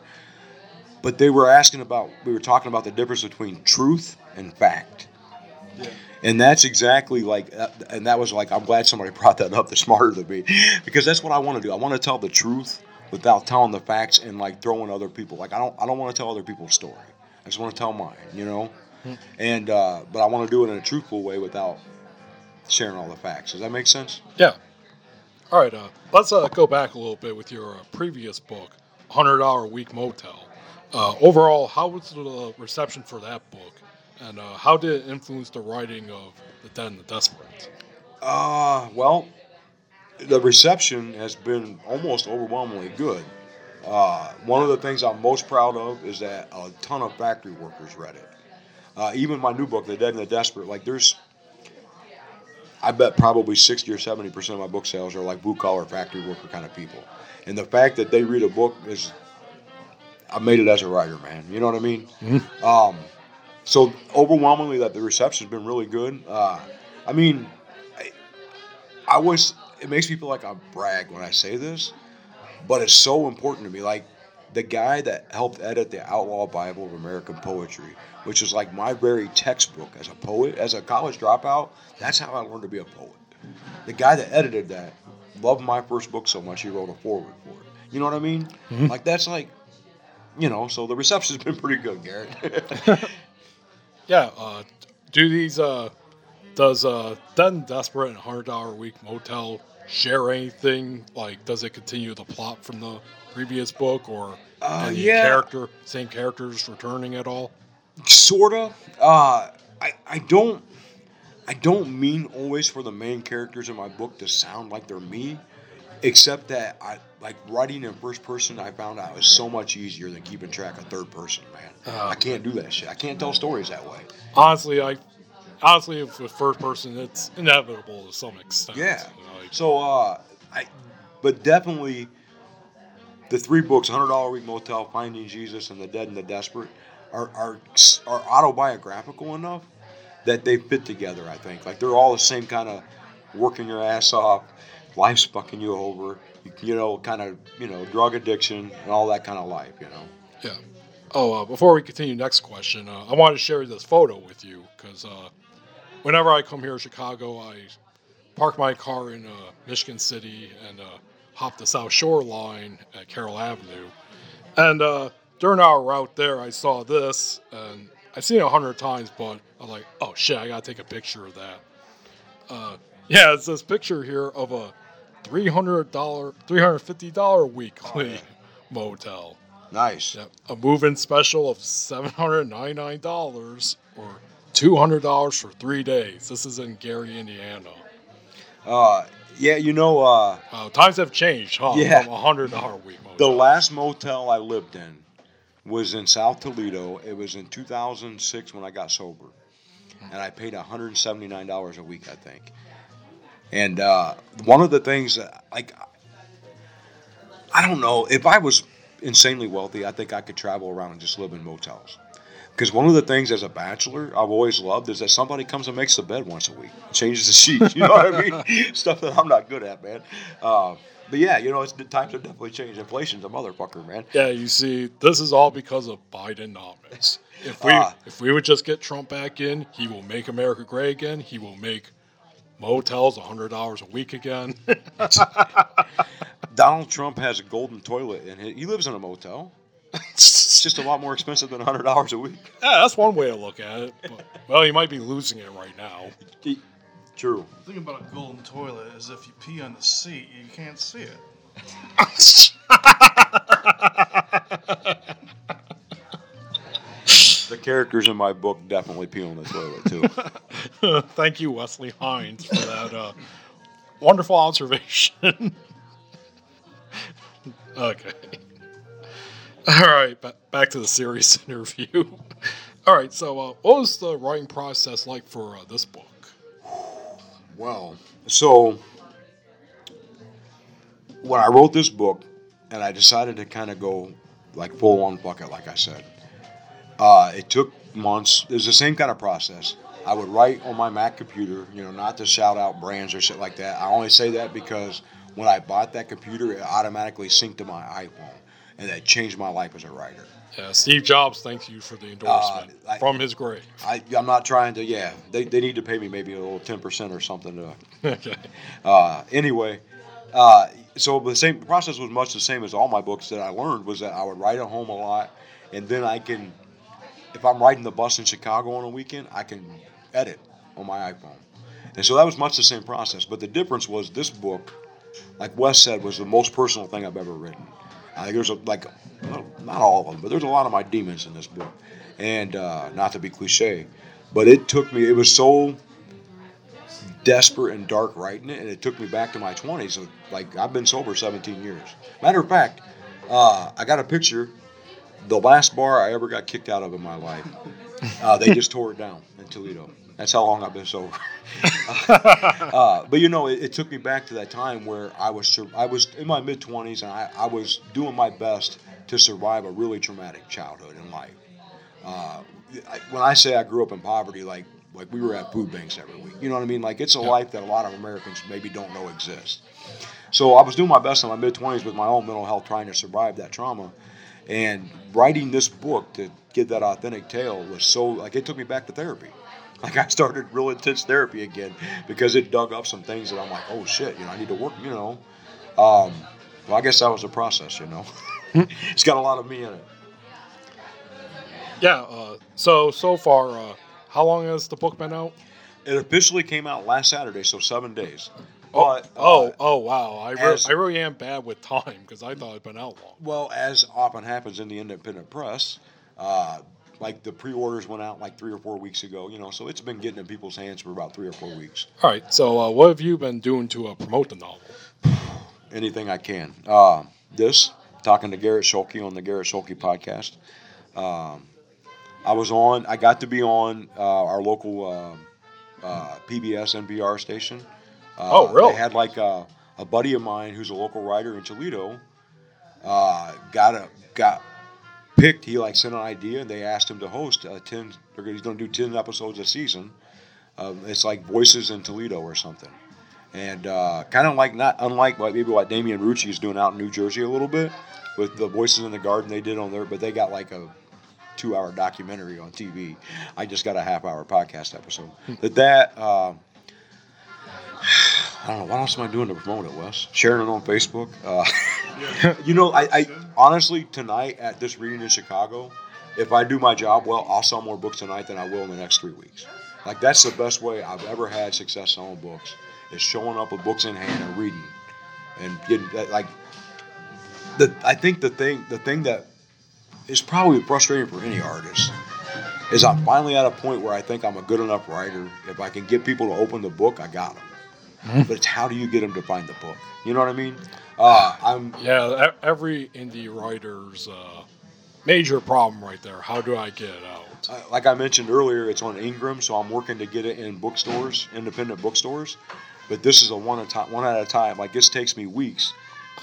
But they were asking about, we were talking about the difference between truth and fact. And that's exactly like, uh, and that was like, I'm glad somebody brought that up. They're smarter than me, because that's what I want to do. I want to tell the truth without telling the facts and like throwing other people. Like I don't, I don't want to tell other people's story. I just want to tell mine, you know. And uh, but I want to do it in a truthful way without sharing all the facts. Does that make sense? Yeah. All right. Uh, let's uh, go back a little bit with your uh, previous book, Hundred Hour Week Motel. Uh, overall, how was the reception for that book, and uh, how did it influence the writing of The Dead and the Desperate? Uh, well, the reception has been almost overwhelmingly good. Uh, one of the things I'm most proud of is that a ton of factory workers read it. Uh, even my new book, The Dead and the Desperate, like there's, I bet probably 60 or 70 percent of my book sales are like blue collar factory worker kind of people, and the fact that they read a book is, I made it as a writer, man. You know what I mean? Um, so overwhelmingly, that the reception's been really good. Uh, I mean, I, I wish it makes me feel like I brag when I say this, but it's so important to me. Like the guy that helped edit the Outlaw Bible of American Poetry, which is like my very textbook as a poet, as a college dropout. That's how I learned to be a poet. The guy that edited that loved my first book so much he wrote a foreword for it. You know what I mean? Like that's like, you know. So the reception's been pretty good, Garret. Yeah. Uh, do these? Uh, does uh, and Desperate and Hundred Dollar a Week Motel share anything? Like, does it continue the plot from the previous book, or Uh, any yeah. character, same characters returning at all? sorta. Uh, I I don't I don't mean always for the main characters in my book to sound like they're me, except that I like writing in first person. I found out is so much easier than keeping track of third person. Man, Uh. I can't do that shit. I can't tell stories that way. Honestly, I honestly, if with first person, it's inevitable to some extent. Yeah. Like, So uh, I, but definitely. The three books, Hundred Dollar Week Motel, Finding Jesus, and The Dead and the Desperate, are, are are autobiographical enough that they fit together. I think like they're all the same kind of working your ass off, life's fucking you over, you, you know, kind of you know drug addiction and all that kind of life. You know. Yeah. Oh, uh, before we continue, next question. Uh, I wanted to share this photo with you because uh, whenever I come here to Chicago, I park my car in uh, Michigan City and uh, hop the South Shore line at Carroll Avenue. And uh, during our route there, I saw this, and I've seen it a hundred times, but I'm like, oh shit, I gotta take a picture of that. Yeah, it's this picture here of a three hundred dollar, three hundred fifty dollar weekly motel. Nice. Yep. A move-in special of seven hundred ninety-nine dollars or two hundred dollars for three days. This is in Gary, Indiana. Uh, yeah, you know, uh, times have changed, huh? Yeah. From a hundred dollar week the last motel I lived in was in South Toledo. It was in 2006 when I got sober, and I paid 179 dollars a week, I think. And uh, one of the things, that, like, I don't know if I was insanely wealthy, I think I could travel around and just live in motels. Because one of the things as a bachelor I've always loved is that somebody comes and makes the bed once a week, changes the sheets. You know what I mean? Stuff that I'm not good at, man. Uh, but yeah, you know, it's, the times have definitely changed. Inflation's a motherfucker, man. yeah, you see, this is all because of Bidenomics. If we Ah. if we would just get Trump back in, he will make America great again. He will make motels hundred dollars a week again. Donald Trump has a golden toilet, and he he lives in a motel. It's just a lot more expensive than hundred dollars a week. yeah, that's one way to look at it. But, well, you might be losing it right now. True. The thing about a golden toilet is if you pee on the seat, you can't see it. The characters in my book definitely pee on the toilet too. Thank you, Westley Heine, for that uh, wonderful observation. okay. All right, ba- back to the serious interview. All right, so uh, what was the writing process like for uh, this book? Well, so when I wrote this book, and I decided to kind of go like full on bucket, like I said, uh, it took months. It was the same kind of process. I would write on my Mac computer, you know, not to shout out brands or shit like that. I only say that because when I bought that computer, it automatically synced to my iPhone, and that changed my life as a writer. Yeah, Steve Jobs thanks you for the endorsement Uh, I- from his grave. I, I'm not trying to, yeah, they, they need to pay me maybe a little 10% or something to okay. Uh, anyway, uh, so the same process was much the same as all my books that I learned was that I would write at home a lot, and then I can, if I'm riding the bus in Chicago on a weekend, I can edit on my iPhone, and so that was much the same process. But the difference was this book, like Wes said, was the most personal thing I've ever written. I think there's a, like, not all of them, but there's a lot of my demons in this book, and uh, not to be cliche, but it took me. It was so desperate and dark writing it, and it took me back to my 20s. So, like, I've been sober 17 years. Matter of fact, uh, I got a picture. The last bar I ever got kicked out of in my life, uh, they just tore it down in Toledo. That's how long I've been sober. uh, but you know, it, it took me back to that time where I was sur- I was in my mid 20s, and I, I was doing my best to survive a really traumatic childhood in life. Uh, I, when I say I grew up in poverty, like like we were at food banks every week. You know what I mean? Like it's a life that a lot of Americans maybe don't know exists. So I was doing my best in my mid twenties with my own mental health, trying to survive that trauma. And writing this book to give that authentic tale was so like it took me back to therapy. Like I started real intense therapy again because it dug up some things that I'm like, oh shit, you know, I need to work, you know. Um, well, I guess that was the process, you know. it's got a lot of me in it. Yeah. Uh, so so far, uh, how long has the book been out? It officially came out last Saturday, so seven days. But Oh uh, oh wow! I re- as- I really am bad with time because I thought it'd been out long. Well, as often happens in the independent press, uh, like the pre-orders went out like three or four weeks ago. You know, so it's been getting in people's hands for about three or four weeks. All right. So uh, what have you been doing to uh, promote the novel? Anything I can. Uh, this talking to Garret Schuelke on the Garret Schuelke podcast. Um, I was on. I got to be on uh, our local uh, uh, PBS NPR station. Uh, Oh, really? They had like a, a buddy of mine who's a local writer in Toledo. Uh, got a got picked. He like sent an idea, and they asked him to host uh, ten. They're gonna, he's going to do ten episodes a season. Um, it's like Voices in Toledo or something, and uh, kind of like not unlike what maybe what Damian Rucci is doing out in New Jersey a little bit with the Voices in the Garden they did on there, but they got like a two-hour documentary on TV. I just got a half-hour podcast episode. But that. Uh, I don't know what else am I doing to promote it, Wes. Sharing it on Facebook. Uh, you know, I, I honestly tonight at this reading in Chicago, if I do my job well, I'll sell more books tonight than I will in the next three weeks. Like that's the best way I've ever had success selling books is showing up with books in hand and reading, and getting that like. The I think the thing the thing that is probably frustrating for any artist is I'm finally at a point where I think I'm a good enough writer. If I can get people to open the book, I got them. But it's how do you get them to find the book? You know what I mean? Uh, I'm Yeah, every indie writer's uh, major problem right there. How do I get it out? uh, like I mentioned earlier, it's on Ingram, so I'm working to get it in bookstores, independent bookstores. But this is a one at a time, one at a time. Like this takes me weeks,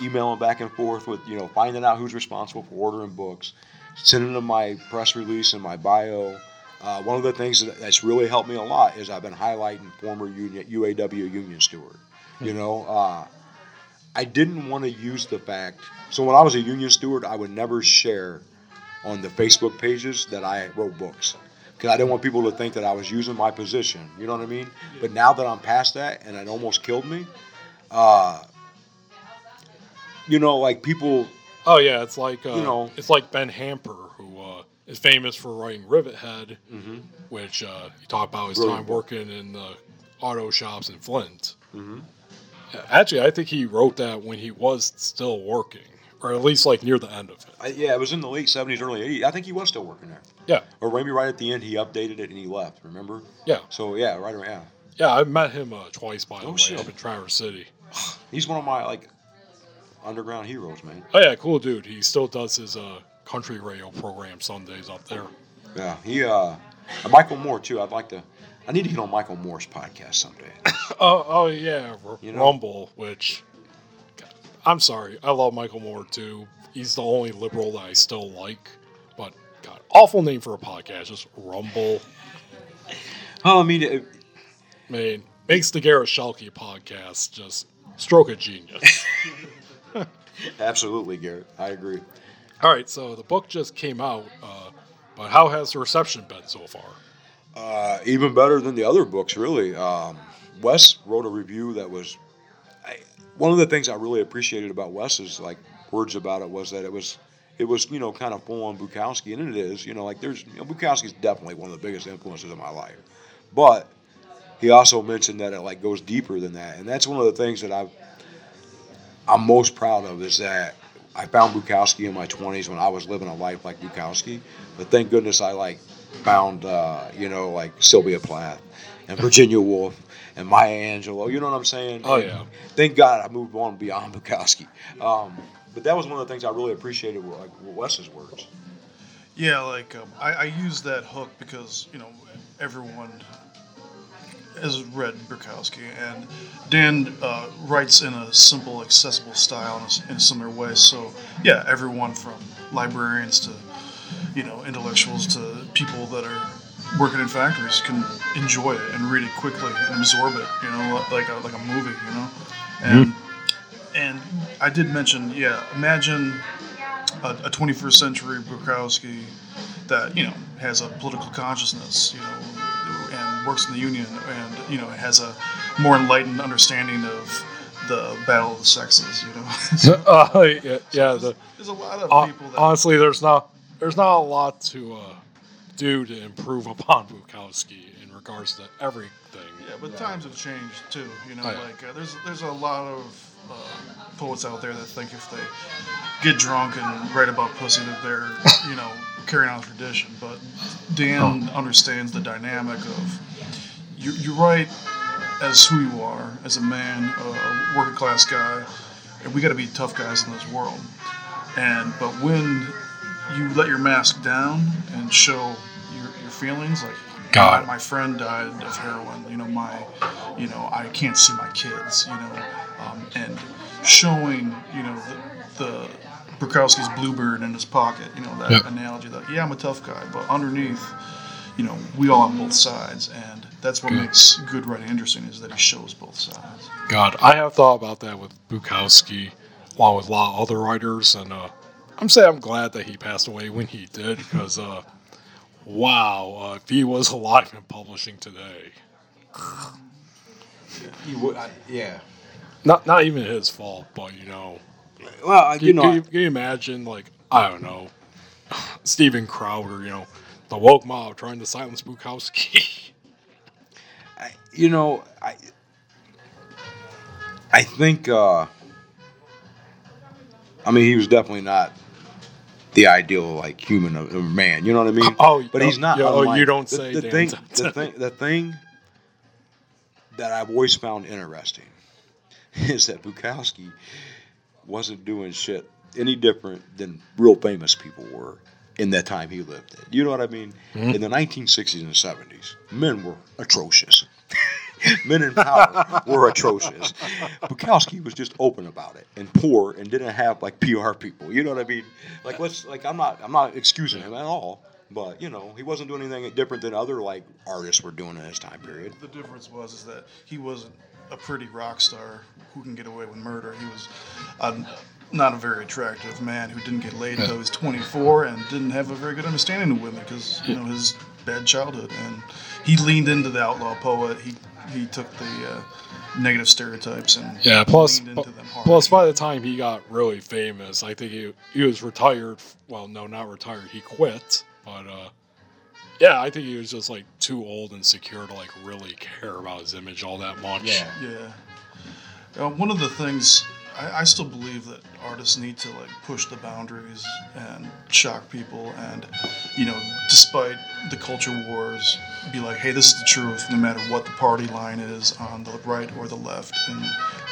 emailing back and forth with you know finding out who's responsible for ordering books, sending them my press release and my bio. Uh, one of the things that, that's really helped me a lot is I've been highlighting former union, UAW union steward. You know, uh, I didn't want to use the fact. So when I was a union steward, I would never share on the Facebook pages that I wrote books because I didn't want people to think that I was using my position. You know what I mean? But now that I'm past that and it almost killed me, uh, you know, like people, Oh yeah, it's like uh, You know. it's like Ben Hamper, who uh, is famous for writing Rivet Head, Mm-hmm. which uh, he talked about his time working in the auto shops in Flint. Mhm. Actually, I think he wrote that when he was still working, or at least like near the end of it. I, yeah, it was in the late 70s, early 80s. I think he was still working there. Yeah, Or maybe right at the end, he updated it and he left, remember? yeah, So, yeah, right around, yeah. yeah. I met him uh, twice by the Oh, way shit. up in Traverse City. He's one of my, like, underground heroes, man. Oh yeah, cool dude. He still does his uh, country radio program Sundays up there. Yeah, he, uh, Michael Moore, too. I'd like to, I need to get on Michael Moore's podcast someday. Oh, oh yeah, R- You know? Rumble. Which God, I'm sorry, I love Michael Moore too. He's the only liberal that I still like. But God, awful name for a podcast, just Rumble. oh, I mean, it, I mean, makes the Garret Schuelke podcast just stroke of genius. absolutely, Garret. I agree. All right, so the book just came out, uh, but how has the reception been so far? Uh, even better than the other books, really. Um, Wes wrote a review that was I, one of the things I really appreciated about Wes's like words about it was that it was it was you know kind of full on Bukowski, and it is you know like there's you know, definitely one of the biggest influences in my life, but he also mentioned that it like goes deeper than that, and that's one of the things that I've I'm most proud of is that I found Bukowski in my 20s when I was living a life like Bukowski, but thank goodness I like found uh, you know like Sylvia Plath and Virginia Woolf and Maya Angelou. You know what I'm saying? Oh, And yeah. Thank God I moved on beyond Bukowski. Um, but that was one of the things I really appreciated with, like, Wes's words. Yeah, like um, I, I use that hook because you know everyone has read Bukowski, and Dan uh, writes in a simple, accessible style in a, in a similar way. So yeah, everyone from librarians to you know intellectuals to people that are working in factories can enjoy it and read it quickly and absorb it. You know, like a, like a movie. You know, and and I did mention yeah, imagine a, a 21st century Bukowski that you know has a political consciousness, you know, works in the union, and you know has a more enlightened understanding of the battle of the sexes. You know, So uh, yeah, yeah, the, there's a lot of hon- people that honestly, there's not there's not a lot to uh, do to improve upon Bukowski in regards to everything. Yeah, but times have changed too. You know, Oh, yeah. like uh, there's there's a lot of uh, poets out there that think if they get drunk and write about pussy that they're you know carrying on tradition. But Dan Oh. understands the dynamic of you. You write as who you are, as a man, a, working class guy, and we got to be tough guys in this world. And but when you let your mask down and show your, your feelings, like God. my friend died of heroin. You know, my, you know, I can't see my kids. You know, um, and showing, you know, the, the Bukowski's bluebird in his pocket. You know, that Yeah. analogy that yeah, I'm a tough guy, but underneath, you know, we all have both sides, and that's what Good. makes good writing interesting is that he shows both sides. God, I have thought about that with Bukowski, along with a lot of other writers, and uh, I'm saying I'm glad that he passed away when he did, because uh, wow, uh, if he was alive and publishing today, You would, I, yeah. not not even his fault, but you know, Well, can, you know, can you, can you imagine like I don't know, Steven Crowder, you know, the woke mob trying to silence Bukowski. I, you know, I, I think, uh, I mean, he was definitely not the ideal like human man. You know what I mean? Oh, but he's not. yeah, oh, you don't the, say, The thing, the thing, the thing that I've always found interesting is that Bukowski wasn't doing shit any different than real famous people were in that time he lived in. You know what I mean? Mm-hmm. In the 1960s and 70s, men were atrocious. men in power were atrocious. Bukowski was just open about it and poor and didn't have like PR people. You know what I mean? Like let's like I'm not I'm not excusing him at all, but you know he wasn't doing anything different than other like artists were doing in his time period. The difference was is that he wasn't a pretty rock star who can get away with murder. He was a, not a very attractive man who didn't get laid until he was 24 and didn't have a very good understanding of women because you know his bad childhood. And he leaned into the outlaw poet. He he took the uh, negative stereotypes and Yeah, plus, leaned into them hard. plus by the time he got really famous, I think he he was retired. Well, no, not retired. He quit, but uh, yeah, I think he was just like too old and secure to like really care about his image all that much. Yeah. Uh, one of the things I, I still believe that artists need to like push the boundaries and shock people, and you know, despite the culture wars, be like, hey, this is the truth, no matter what the party line is on the right or the left, and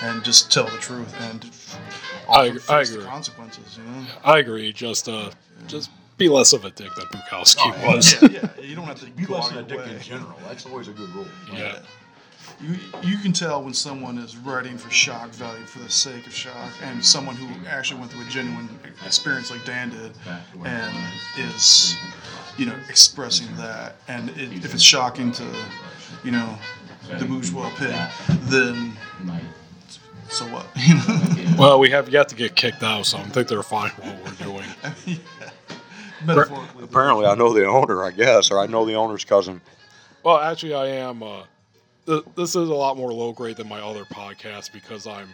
and just tell the truth and I- I face the agree. consequences. You know. I agree. Just uh, just be less of a dick than Bukowski Oh, was. Yeah, yeah, you don't have to Be less out than a dick way. in general. That's always a good rule. yeah. You, you can tell when someone is writing for shock value for the sake of shock, and someone who actually went through a genuine experience like Dan did, and is, you know, expressing that. And it, if it's shocking to, you know, the bourgeois pig, then so what? Well, we have yet to get kicked out, so I think they're fine with what we're doing. Yeah. metaphorically. Apparently, I know the owner, I guess, or I know the owner's cousin. Well, actually, I am. Uh, th- this is a lot more low grade than my other podcast because I'm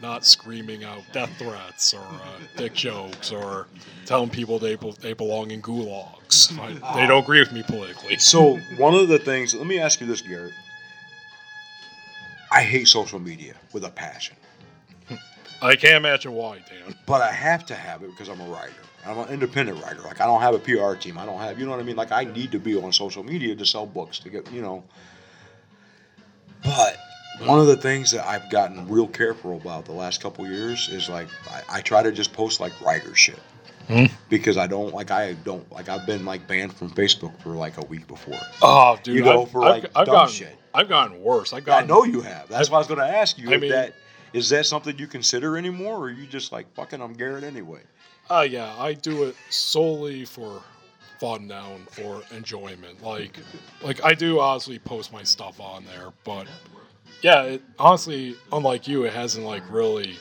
not screaming out death threats or uh, dick jokes or telling people they, be- they belong in gulags. I, they don't agree with me politically. So one of the things, let me ask you this, Garret. I hate social media with a passion, I can't imagine why, Dan. but I have to have it because I'm a writer. I'm an independent writer. Like I don't have a PR team. I don't have, you know what I mean? Like I need to be on social media to sell books to get, you know. But one of the things that I've gotten real careful about the last couple years is like I, I try to just post like writer shit. Hmm. Because I don't like I don't like I've been like banned from Facebook for like a week before. Oh, dude, You know, I've, for, I've, like, I've dumb gotten, shit. I've gotten worse. I've I know you have. That's why I was going to ask you I mean- that is that something you consider anymore, or are you just like fucking I'm Garret anyway? Uh, yeah, I do it solely for fun now and for enjoyment. Like, like I do honestly post my stuff on there, but yeah, it, honestly, unlike you, it hasn't like really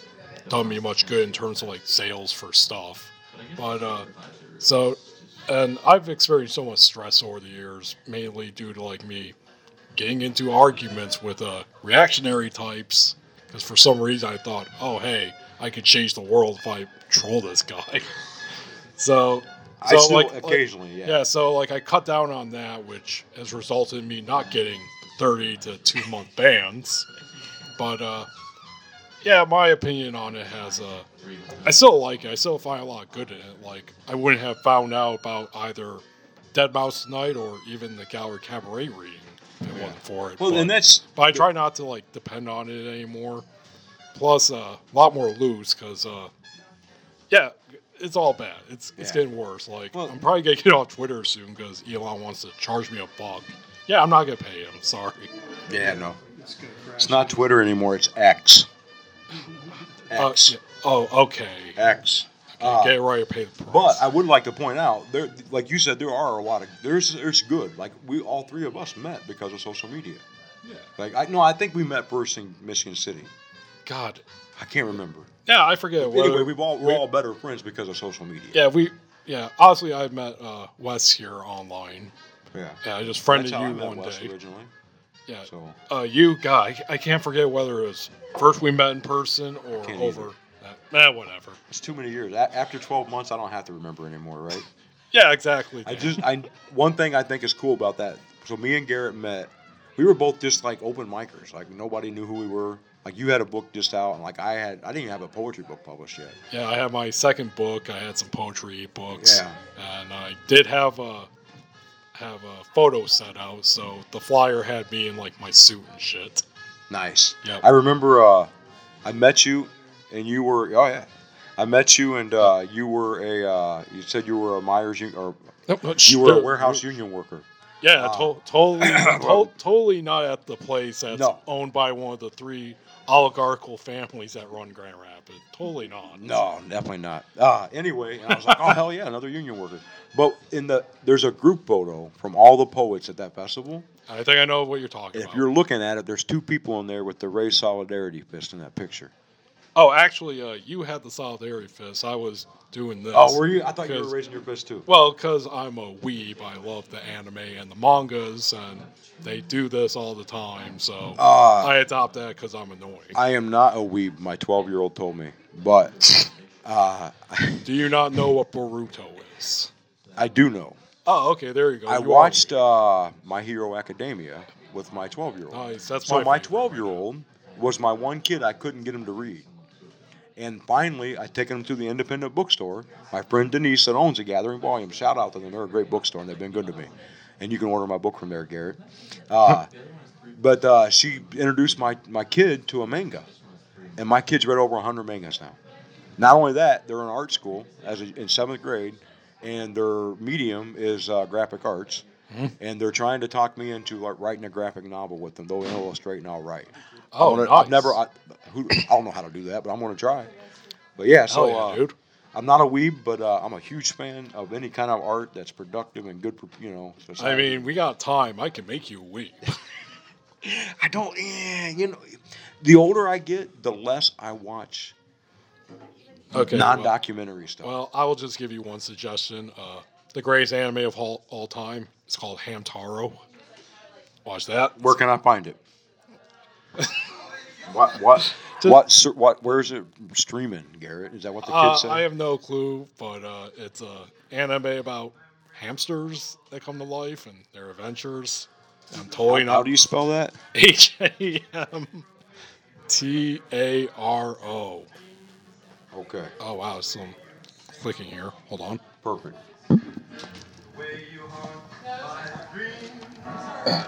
done me much good in terms of like sales for stuff. But uh, so, and I've experienced so much stress over the years, mainly due to like me getting into arguments with uh, reactionary types. Because for some reason I thought, oh hey, I could change the world if I troll this guy. so, I so still like like- occasionally, yeah. yeah, so like I cut down on that, which has resulted in me not getting 30 to two month bans. But uh, yeah, my opinion on it has uh, I still like it. I still find a lot of good in it. Like I wouldn't have found out about either Dead Mouse Night or even the Gallery Cabaret reading if it wasn't for it. Well, but, and that's but I try not to like depend on it anymore. Plus, uh, a lot more loose because uh, yeah, it's all bad. It's it's Yeah. getting worse. Like Well- I'm probably gonna get off Twitter soon because Elon wants to charge me a buck. Yeah, I'm not gonna pay him. Sorry. yeah, no. It's gonna crash. It's not Twitter anymore. It's X. Uh, X. yeah. Oh, okay. X. Uh, Get it right or pay the price. But I would like to point out there, like you said, there are a lot of there's there's good. Like we all three of us met because of social media. Yeah. Like I no, I think we met first in Michigan City. God. I can't remember. Yeah, I forget. Anyway, whether- we've all we're we- all better friends because of social media. Yeah, we. Yeah, honestly, I met uh, Wes here online. yeah. Yeah, I just friended That's how I you met one Wes day. originally. Yeah. So Uh, you, guy, I can't forget whether it was first we met in person or over. Eh, whatever. it's too many years. A- after 12 months, I don't have to remember anymore, right? Yeah, exactly. I just I one thing I think is cool about that. So me and Garret met. We were both just like open micers. Like nobody knew who we were. Like you had a book just out, and like I had, I didn't even have a poetry book published yet. Yeah, I had my second book. I had some poetry books. Yeah. And I did have a have a photo set out, so the flyer had me in like my suit and shit. Nice. Yep. I remember uh, I met you, and you were oh yeah, I met you, and uh, you were a uh, you said you were a Meijer's or Nope, you were a warehouse union worker. Yeah, Uh, to- totally, to- totally not at the place that's No. owned by one of the three oligarchical families that run Grand Rapids. Totally not. No, definitely not. Uh, anyway, and I was like, oh hell yeah, another union worker. But in the there's a group photo from all the poets at that festival. I think I know what you're talking If about. If you're looking at it, there's two people in there with the Ray Solidarity fist in that picture. Oh, actually, uh, you had the solidarity fist. I was doing this. Oh, were you? I thought you were raising your fist too. Well, because I'm a weeb, I love the anime and the mangas, and they do this all the time. So Uh, I adopt that because I'm annoying. I am not a weeb. My 12 year old told me, but uh, do you not know what Boruto is? I do know. Oh, okay, there you go. I You watched uh, My Hero Academia with my 12 year old. Nice, that's so my my 12 year old was my one kid I couldn't get him to read. And finally, I taken them to the independent bookstore. My friend Denise that owns a Gathering Volume. Shout out to them. They're a great bookstore and they've been good to me. And you can order my book from there, Garret. Uh, but uh, she introduced my, my kid to a manga. And my kid's read over 100 mangas now. Not only that, they're in art school as a, in seventh grade, and their medium is uh, graphic arts. And they're trying to talk me into like writing a graphic novel with them. They'll illustrate and I'll write. Oh, I nice. I've never. I, who, I don't know how to do that, but I'm going to try. But yeah, so yeah, uh, dude. I'm not a weeb, but uh, I'm a huge fan of any kind of art that's productive and good for you know. I mean, we got time. I can make you a weeb. I don't. Yeah, you know, the older I get, the less I watch Okay. non-documentary stuff. Well, I will just give you one suggestion. Uh, the greatest anime of all, all time. It's called Hamtaro. Watch that. Where can I find it? what what what what? Where's it streaming, Garret? Is that what the Uh, kids say? I have no clue, but uh, it's a anime about hamsters that come to life and their adventures. I'm totally How not do you spell that? H A M T A R O. Okay, Oh wow, some clicking here. Hold on. perfect.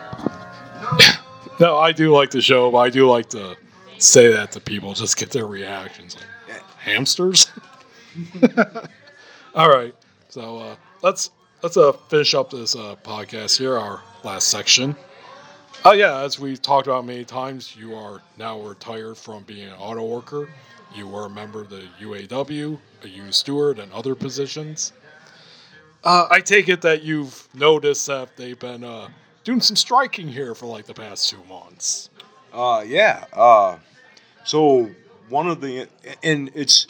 No, I do like the show, but I do like to say that to people, just get their reactions. Like, hamsters. All right, so uh, let's let's uh, finish up this uh, podcast here, our last section. Oh yeah, as we've talked about many times, you are now retired from being an auto worker. You were a member of the UAW, a union steward, and other positions. Uh, I take it that you've noticed that they've been uh, doing some striking here for like the past two months. Uh, yeah. Uh, so one of the and it's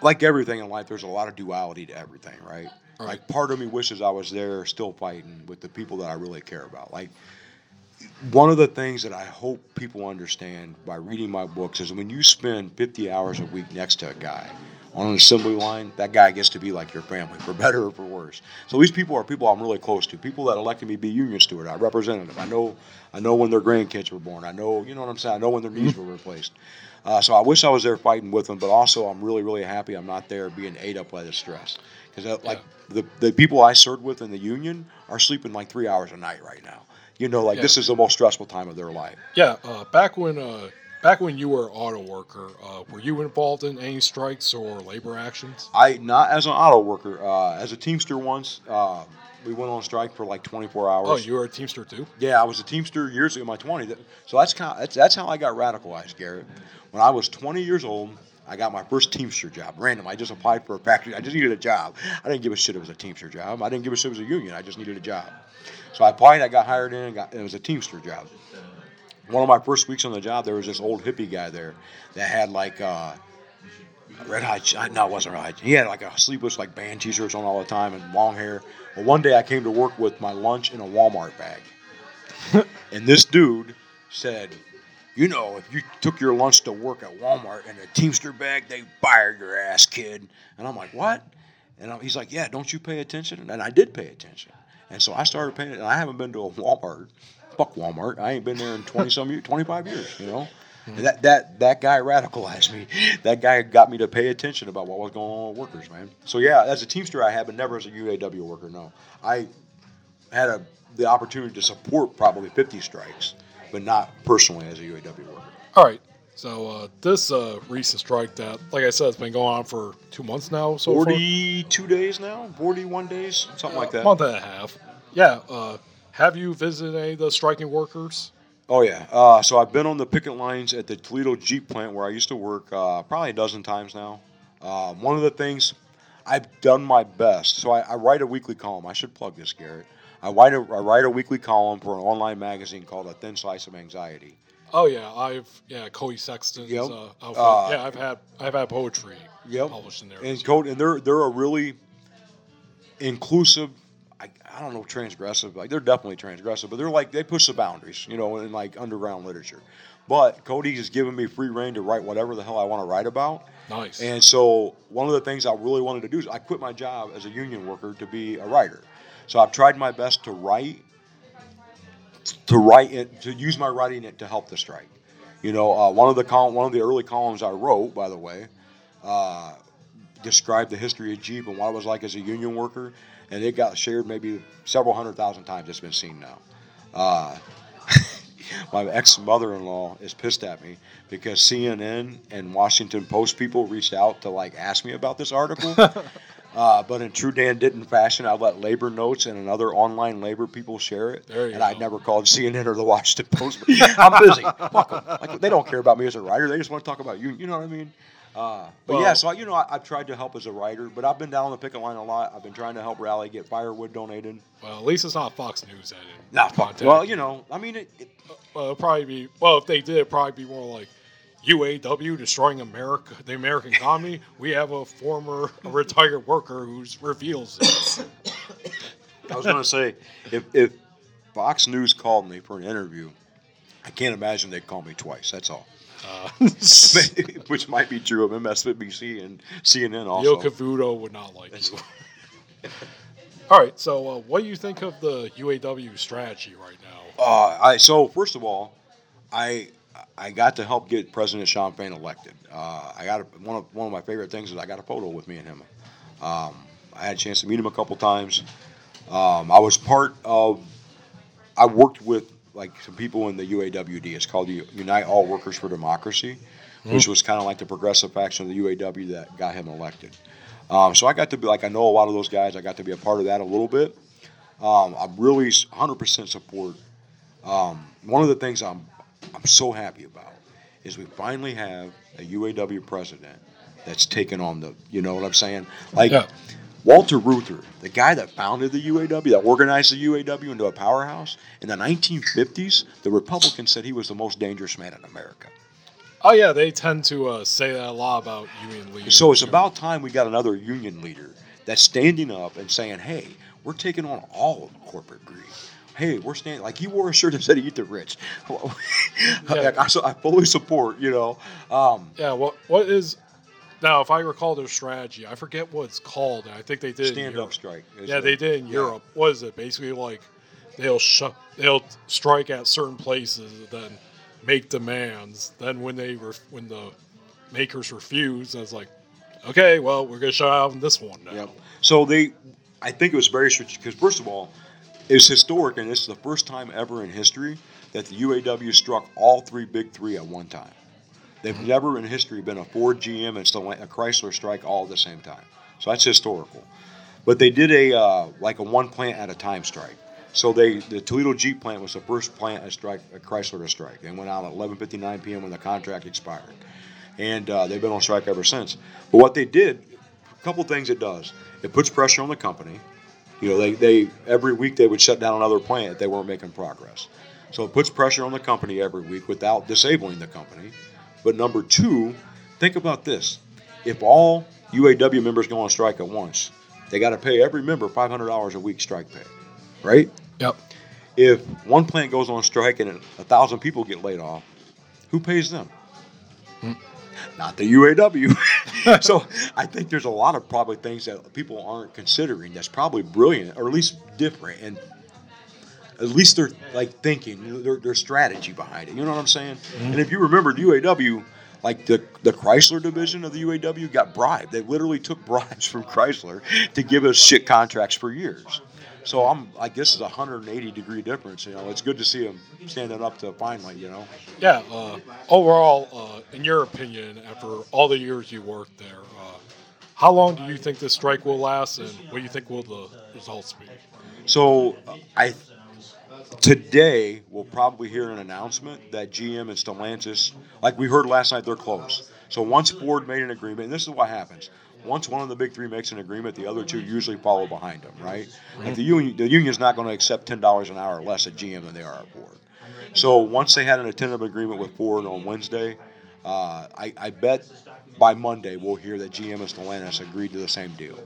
like everything in life, there's a lot of duality to everything, right? Right. Like part of me wishes I was there, still fighting with the people that I really care about. Like one of the things that I hope people understand by reading my books is when you spend 50 hours a week next to a guy on an assembly line, that guy gets to be like your family, for better or for worse. So these people are people I'm really close to. People that elected me to be union steward. I represented them. I know, I know when their grandkids were born. I know, you know what I'm saying. I know when their knees were replaced. Uh, so I wish I was there fighting with them, but also I'm really, really happy I'm not there being ate up by the stress. Because like the the people I served with in the union are sleeping like three hours a night right now. You know, like Yeah. this is the most stressful time of their life. Yeah, uh, back when uh, back when you were an auto worker, uh, were you involved in any strikes or labor actions? I not as an auto worker, uh, as a teamster once. Uh, we went on strike for like 24 hours. Oh, you were a teamster too. Yeah, I was a Teamster years ago in my 20s. So that's kind of, that's, that's how I got radicalized, Garret. When I was 20 years old, I got my first Teamster job. Random. I just applied for a factory. I just needed a job. I didn't give a shit it was a Teamster job. I didn't give a shit it was a union. I just needed a job. So I applied. I got hired in. And got, it was a Teamster job. One of my first weeks on the job, there was this old hippie guy there that had like uh, red hot. No, it wasn't red hot. He had like a sleeveless like band T-shirts on all the time and long hair. Well, one day I came to work with my lunch in a Walmart bag, and this dude said, "You know, if you took your lunch to work at Walmart in a Teamster bag, they fired your ass, kid." And I'm like, "What?" And I'm- he's like, "Yeah, don't you pay attention?" And I did pay attention, and so I started paying. And I haven't been to a Walmart. Fuck Walmart. I ain't been there in twenty some years, twenty five years. You know. And that that that guy radicalized me. That guy got me to pay attention about what was going on with workers, man. So yeah, as a teamster, I have, but never as a UAW worker. No, I had a the opportunity to support probably 50 strikes, but not personally as a UAW worker. All right. So uh, this uh, recent strike that, like I said, it's been going on for two months now. So far. 42 days now, 41 days, something like that. month and a half. Yeah. Have you visited any of the striking workers? Oh yeah. Uh, so I've been on the picket lines at the Toledo Jeep plant where I used to work uh, probably a dozen times now. Uh, one of the things I've done my best. So I, I write a weekly column. I should plug this, Garret. I write a I write a weekly column for an online magazine called A Thin Slice of Anxiety. Oh yeah, I've yeah Cody Sexton's Yep. uh, outfit. Uh, yeah, I've had I've had poetry Yep. published in there. And code and they're they're a really inclusive. I, I don't know transgressive. Like they're definitely transgressive, but they're like they push the boundaries, you know, in like underground literature. But Cody has given me free reign to write whatever the hell I want to write about. nice. And so one of the things I really wanted to do is I quit my job as a union worker to be a writer. So I've tried my best to write, to write it, to use my writing it to help the strike. You know, uh, one of the col- one of the early columns I wrote, by the way, uh, described the history of Jeep and what it was like as a union worker, and it got shared maybe several hundred thousand times. It's been seen now. Uh, my ex mother-in-law is pissed at me because CNN and Washington Post people reached out to like ask me about this article. uh, but in true Dan Denton fashion, I let labor notes and another online labor people share it. And I never called CNN or the Washington Post. I'm busy. Fuck 'em. Like they don't care about me as a writer. They just want to talk about you. You know what I mean? Uh, but Well- yeah, so you know, I, I've tried to help as a writer, but I've been down on the picket line a lot. I've been trying to help rally, get firewood donated. well, at least it's not Fox News that Nah, fuck. Well, you know, I mean, it, it, Well, it'll probably be well if they did, it'd probably be more like UAW destroying America, the American economy. We have a former a retired worker who reveals this. I was going to say, if, if Fox News called me for an interview, I can't imagine they'd call me twice. That's all. Uh, Which might be true of MSNBC and CNN Yo also. Cavuto would not like you. All right, so uh, what do you think of the UAW strategy right now? Uh, I so first of all, I I got to help get President Shawn Fain elected. Uh, I got a, one of one of my favorite things is I got a photo with me and him. Um, I had a chance to meet him a couple times. Um, I was part of. I worked with like some people in the UAWD. It's called the Unite All Workers for Democracy, which was kind of like the progressive faction of the UAW that got him elected. Um, so I got to be like I know a lot of those guys. I got to be a part of that a little bit. Um, I'm really 100% support um, one of the things I'm I'm so happy about is we finally have a UAW president that's taken on the you know what I'm saying like Yeah. Walter Reuther, the guy that founded the UAW, that organized the UAW into a powerhouse in the 1950s, the Republicans said he was the most dangerous man in America. Oh yeah, they tend to uh, say that a lot about union leaders. So it's about time we got another union leader that's standing up and saying, "Hey, we're taking on all of corporate greed." Hey, we're standing like he wore a shirt that said "Eat the rich." Yeah. I, so I fully support. You know, um, Yeah, what what is now? If I recall their strategy, I forget what it's called. I think they did stand up strike. Yeah, it? they did in Yeah. Europe. What is it? Basically, like they'll sh- they'll strike at certain places, then make demands. Then when they ref- when the makers refuse, it's like, okay, well, we're gonna shut out on this one now. Yep. So they, I think it was very strategic because first of all, it's historic and it's the first time ever in history that the UAW struck all three big three at one time. They've never in history been a Ford, GM, and a Chrysler strike all at the same time. So that's historical. But they did a uh, like a one plant at a time strike. So they the Toledo Jeep plant was the first plant at strike a Chrysler to strike They went out at 11:59 p.m. when the contract expired, and uh, they've been on strike ever since. But what they did, a couple things it does, it puts pressure on the company. You know, they, they every week they would shut down another plant if they weren't making progress. So it puts pressure on the company every week without disabling the company. But number two, think about this: if all UAW members go on strike at once, they got to pay every member five hundred dollars a week strike pay, right? Yep. If one plant goes on strike and a thousand people get laid off, who pays them? Hmm. Not the UAW. so I think there's a lot of probably things that people aren't considering that's probably brilliant or at least different and at least they're like thinking their, their strategy behind it. You know what I'm saying? And if you remember the UAW, like the the Chrysler division of the UAW got bribed. They literally took bribes from Chrysler to give us shit contracts for years. So I'm like this is a 180 degree difference. You know, it's good to see them standing up to finally. You know. Yeah. Uh, overall, uh, in your opinion, after all the years you worked there, uh, how long do you think this strike will last, and what do you think will the results be? So uh, I today we'll probably hear an announcement that GM and Stellantis, like we heard last night, they're close. So once Ford made an agreement, and this is what happens. Once one of the big three makes an agreement, the other two usually follow behind them, right? Like the union, the union's not going to accept ten dollars an hour less at GM than they are at Ford. So once they had an tentative agreement with Ford on Wednesday, uh, I, I bet by Monday we'll hear that GM and Stellantis agreed to the same deal.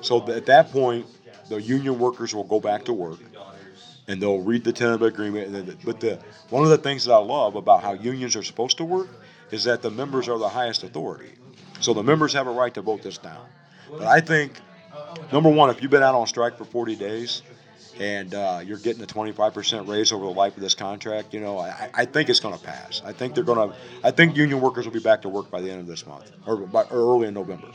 So at that point, the union workers will go back to work, and they'll read the tentative agreement. And then, but the one of the things that I love about how unions are supposed to work is that the members are the highest authority. So the members have a right to vote this down. But I think number one, if you've been out on strike for 40 days and uh, you're getting a 25% raise over the life of this contract, you know, I, I think it's going to pass. I think they're going to. I think union workers will be back to work by the end of this month or, by, or early in November.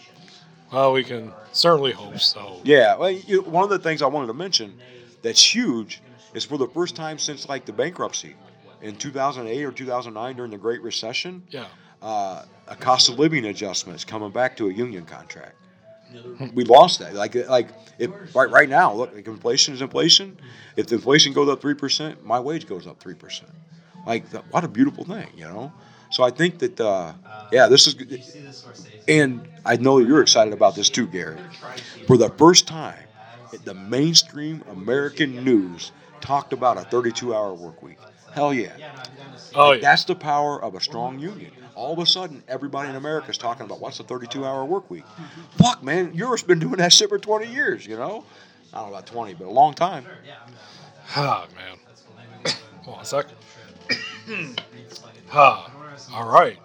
Well, we can certainly hope so. Yeah, well, you, one of the things I wanted to mention that's huge is for the first time since like the bankruptcy in 2008 or 2009 during the Great Recession, Yeah. uh, a cost of living adjustment is coming back to a union contract. We lost that. Like, like if, right right now, look, like inflation is inflation. If the inflation goes up three percent, my wage goes up three percent. Like, th- what a beautiful thing, you know. So I think that, uh, yeah, this is good. And I know you're excited about this too, Gary. For the first time, the mainstream American news talked about a 32-hour work week. Hell yeah. Oh yeah. That's the power of a strong union. All of a sudden, everybody in America is talking about what's a 32-hour work week. Fuck, man, Europe's been doing that shit for 20 years, you know? I don't know about 20, but a long time. Ah, man. Hold on a sec. ah, all right.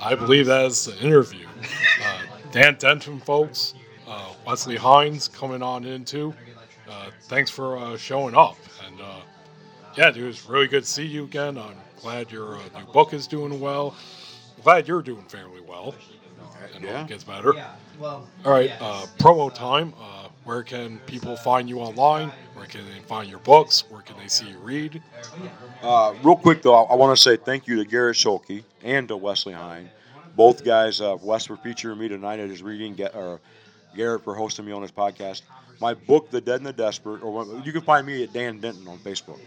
I believe that is the interview. Uh, Dan Denton, folks. Uh, Westley Heine's coming on in too. Uh, thanks for uh, showing up. And uh, yeah, dude, it's really good to see you again. I'm glad your uh, new book is doing well. I'm glad you're doing fairly well. And hope Yeah. it gets better. All right, uh, promo time. Uh, where can people find you online? Where can they find your books? Where can they see you read? Uh, real quick though, I, I want to say thank you to Garret Schuelke and to Westley Heine. Both guys, uh, Wes for featuring me tonight at his reading, Ga- or Garret for hosting me on his podcast. My book, The Dead and the Desperate, or you can find me at Dan Denton on Facebook.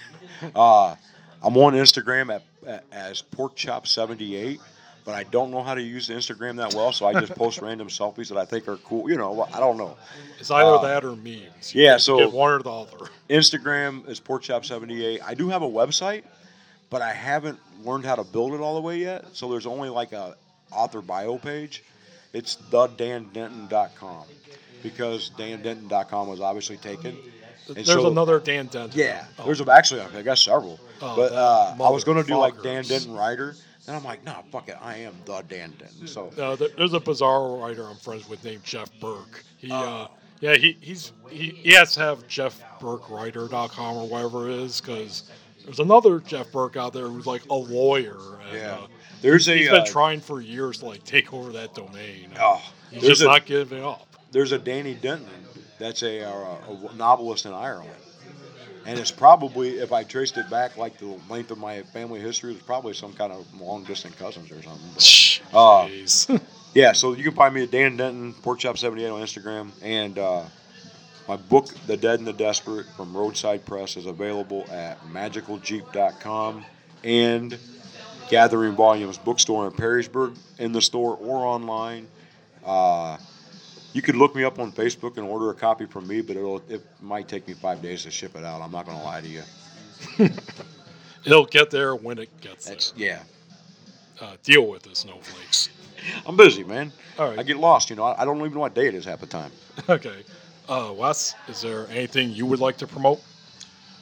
uh, I'm on Instagram at, at as porkchop78, but I don't know how to use Instagram that well, so I just post random selfies that I think are cool. You know, I don't know. It's either Uh, that or memes. yeah, so- get one or the other. Instagram is porkchop78. I do have a website, but I haven't learned how to build it all the way yet. So there's only like a author bio page. It's thedandenton.com because dandenton.com was obviously taken. And There's so- another Dan Denton. Yeah, Oh, there's actually I guess several, Oh, but uh, I was gonna do like Dan. Denton writer. Then I'm like, nah, fuck it, I am the Dan Denton. So No, there's a bizarre writer I'm friends with named Jeff Burk. He, Oh. uh, yeah, he, he's he, he has to have JeffBurkeWriter.com or whatever it is because there's another Jeff Burke out there who's like a lawyer. And, yeah, uh, there's a he's uh, been trying for years to like take over that domain. oh, he's just a, not giving up. There's a Danny Denton that's a, uh, a novelist in Ireland. And it's probably, if I traced it back like the length of my family history, it's probably some kind of long distance cousins or something. But, uh, yeah, so you can find me at Dan Denton, Porkchop78 on Instagram. And uh, my book, The Dead and the Desperate, from Roadside Press, is available at magicaljeep.com and Gathering Volumes bookstore in Perrysburg, in the store or online. Uh, you could look me up on Facebook and order a copy from me, but it'll it might take me five days to ship it out. I'm not going to lie to you. It'll get there when it gets there. Yeah. Uh, deal with it, snowflakes. I'm busy, man. All right. I get lost. You know, I, I don't even know what day it is half the time. Okay. Uh, Wes, is there anything you would like to promote?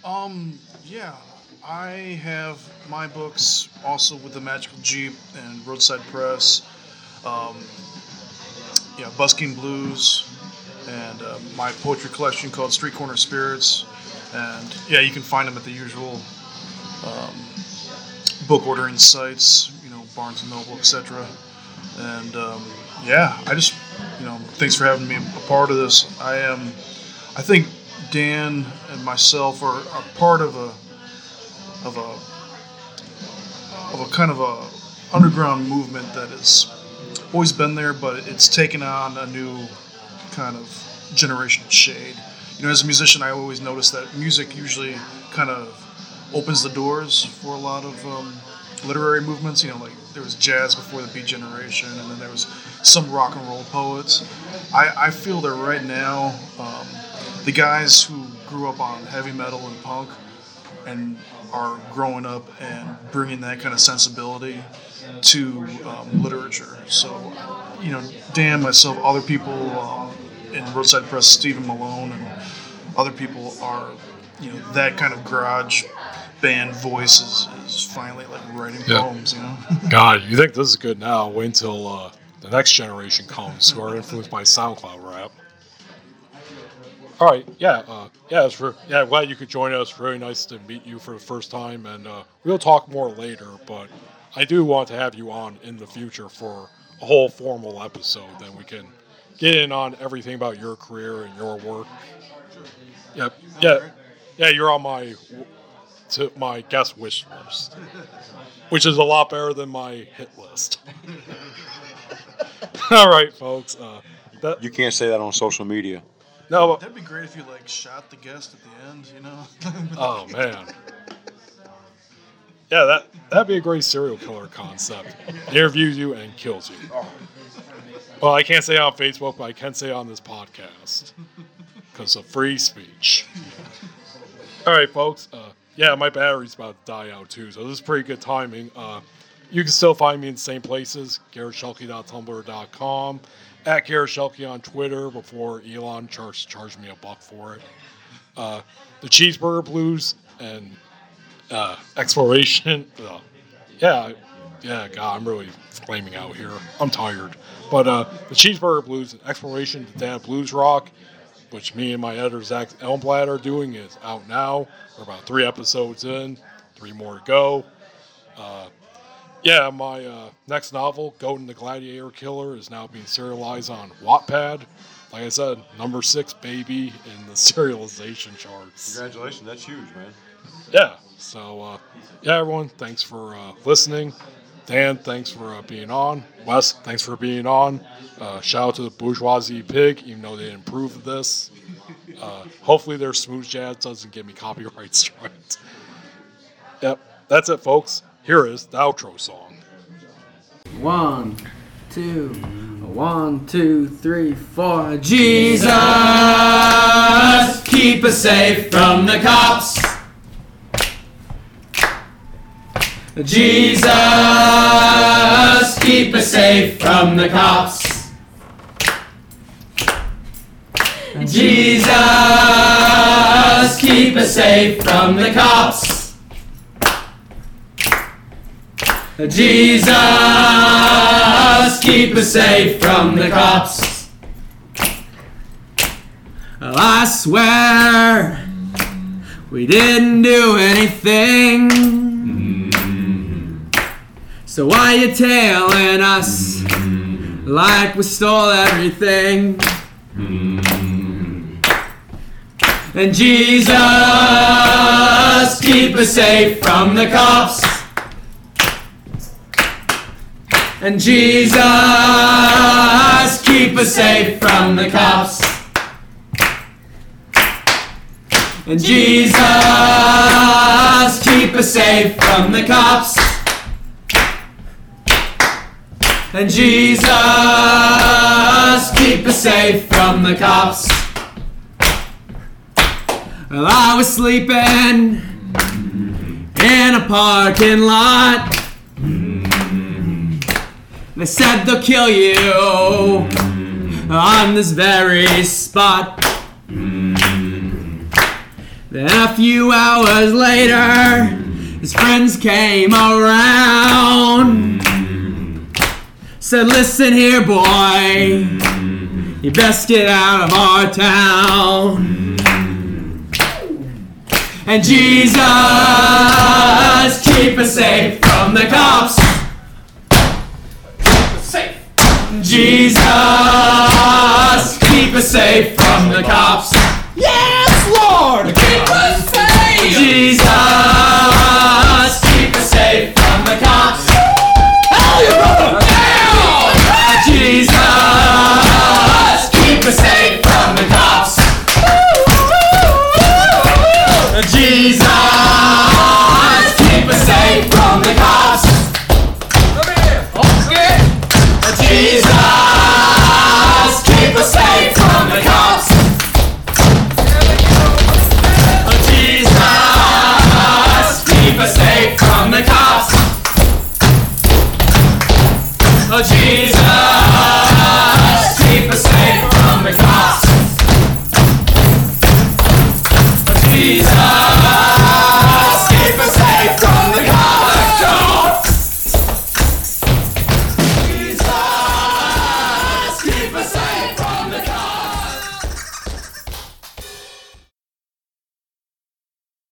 Um, yeah, I have my books also with the Magical Jeep and Roadside Press. Um, yeah, Busking Blues, and uh, my poetry collection called Street Corner Spirits. And yeah, you can find them at the usual um, book ordering sites, you know, Barnes and Noble, etc. And um, yeah, I just, you know, thanks for having me a part of this. I am, I think Dan and myself are, are part of a, of a, of a kind of a underground movement that has always been there, but it's taken on a new kind of generational shade. You know, as a musician, I always notice that music usually kind of opens the doors for a lot of um, literary movements. You know, like there was jazz before the Beat Generation, and then there was some rock and roll poets. I, I feel that right now, um, the guys who grew up on heavy metal and punk and are growing up and bringing that kind of sensibility to um, literature. So, you know, Dan, myself, other people um, in Roadside Press, Stephen Malone, and other people are, you know, that kind of garage band voice is, is finally like writing Yeah. poems, you know? God, you think this is good now? Wait until uh, the next generation comes who are influenced by SoundCloud rap. All right, yeah, uh, yeah, it's for, yeah. I'm glad you could join us. Very nice to meet you for the first time, and uh, we'll talk more later. But I do want to have you on in the future for a whole formal episode. Then we can get in on everything about your career and your work. Yep, yeah, yeah. You're on my to my guest wish list which is a lot better than my hit list. All right, folks. Uh, that, You can't say that on social media. no, That'd be great if you like shot the guest at the end, you know? oh man. Yeah, that that'd be a great serial killer concept. Interviews you and kills you. Well, I can't say on Facebook, but I can say on this podcast because of free speech. All right, folks. Uh, yeah, my battery's about to die out too, so this is pretty good timing. Uh, you can still find me in the same places: GarretSchuelke.tumblr.com, at Garret Schuelke on Twitter before Elon charged charged me a buck for it. Uh, the Cheeseburger Blues and uh, Exploration. Uh, yeah, yeah, God, I'm really flaming out here. I'm tired. But uh, the Cheeseburger Blues and Exploration to Dad Blues Rock, which me and my editor Zach Elmblad are doing, is out now. We're about three episodes in, three more to go. Uh, yeah, my uh, next novel, Golden the Gladiator Killer, is now being serialized on Wattpad. Like I said, number six baby in the serialization charts. Congratulations, that's huge, man. Yeah. So, uh, yeah, everyone, thanks for uh, listening. Dan, thanks for uh, being on. Wes, thanks for being on. Uh, shout out to the Bourgeois Pig, even though they didn't approve of this. Uh, hopefully, their smooth jazz doesn't give me copyright strikes. Yep, that's it, folks. Here is the outro song. One, two, one, two, three, four. Jesus, keep us safe from the cops. Jesus, keep us safe from the cops. Jesus, keep us safe from the cops. Jesus, keep us safe from the cops. Well, I swear we didn't do anything. So why you tailing us like we stole everything? And Jesus, keep us safe from the cops. And Jesus, keep us safe from the cops. And Jesus, keep us safe from the cops. And Jesus, keep us safe from the cops. Well, I was sleeping in a parking lot. They said they'll kill you on this very spot. Then a few hours later, his friends came around. Said, listen here, boy, you best get out of our town. And Jesus, keep us safe from the cops. Keep us safe. Jesus, keep us safe from the cops. Yes, Lord, keep us safe. Jesus,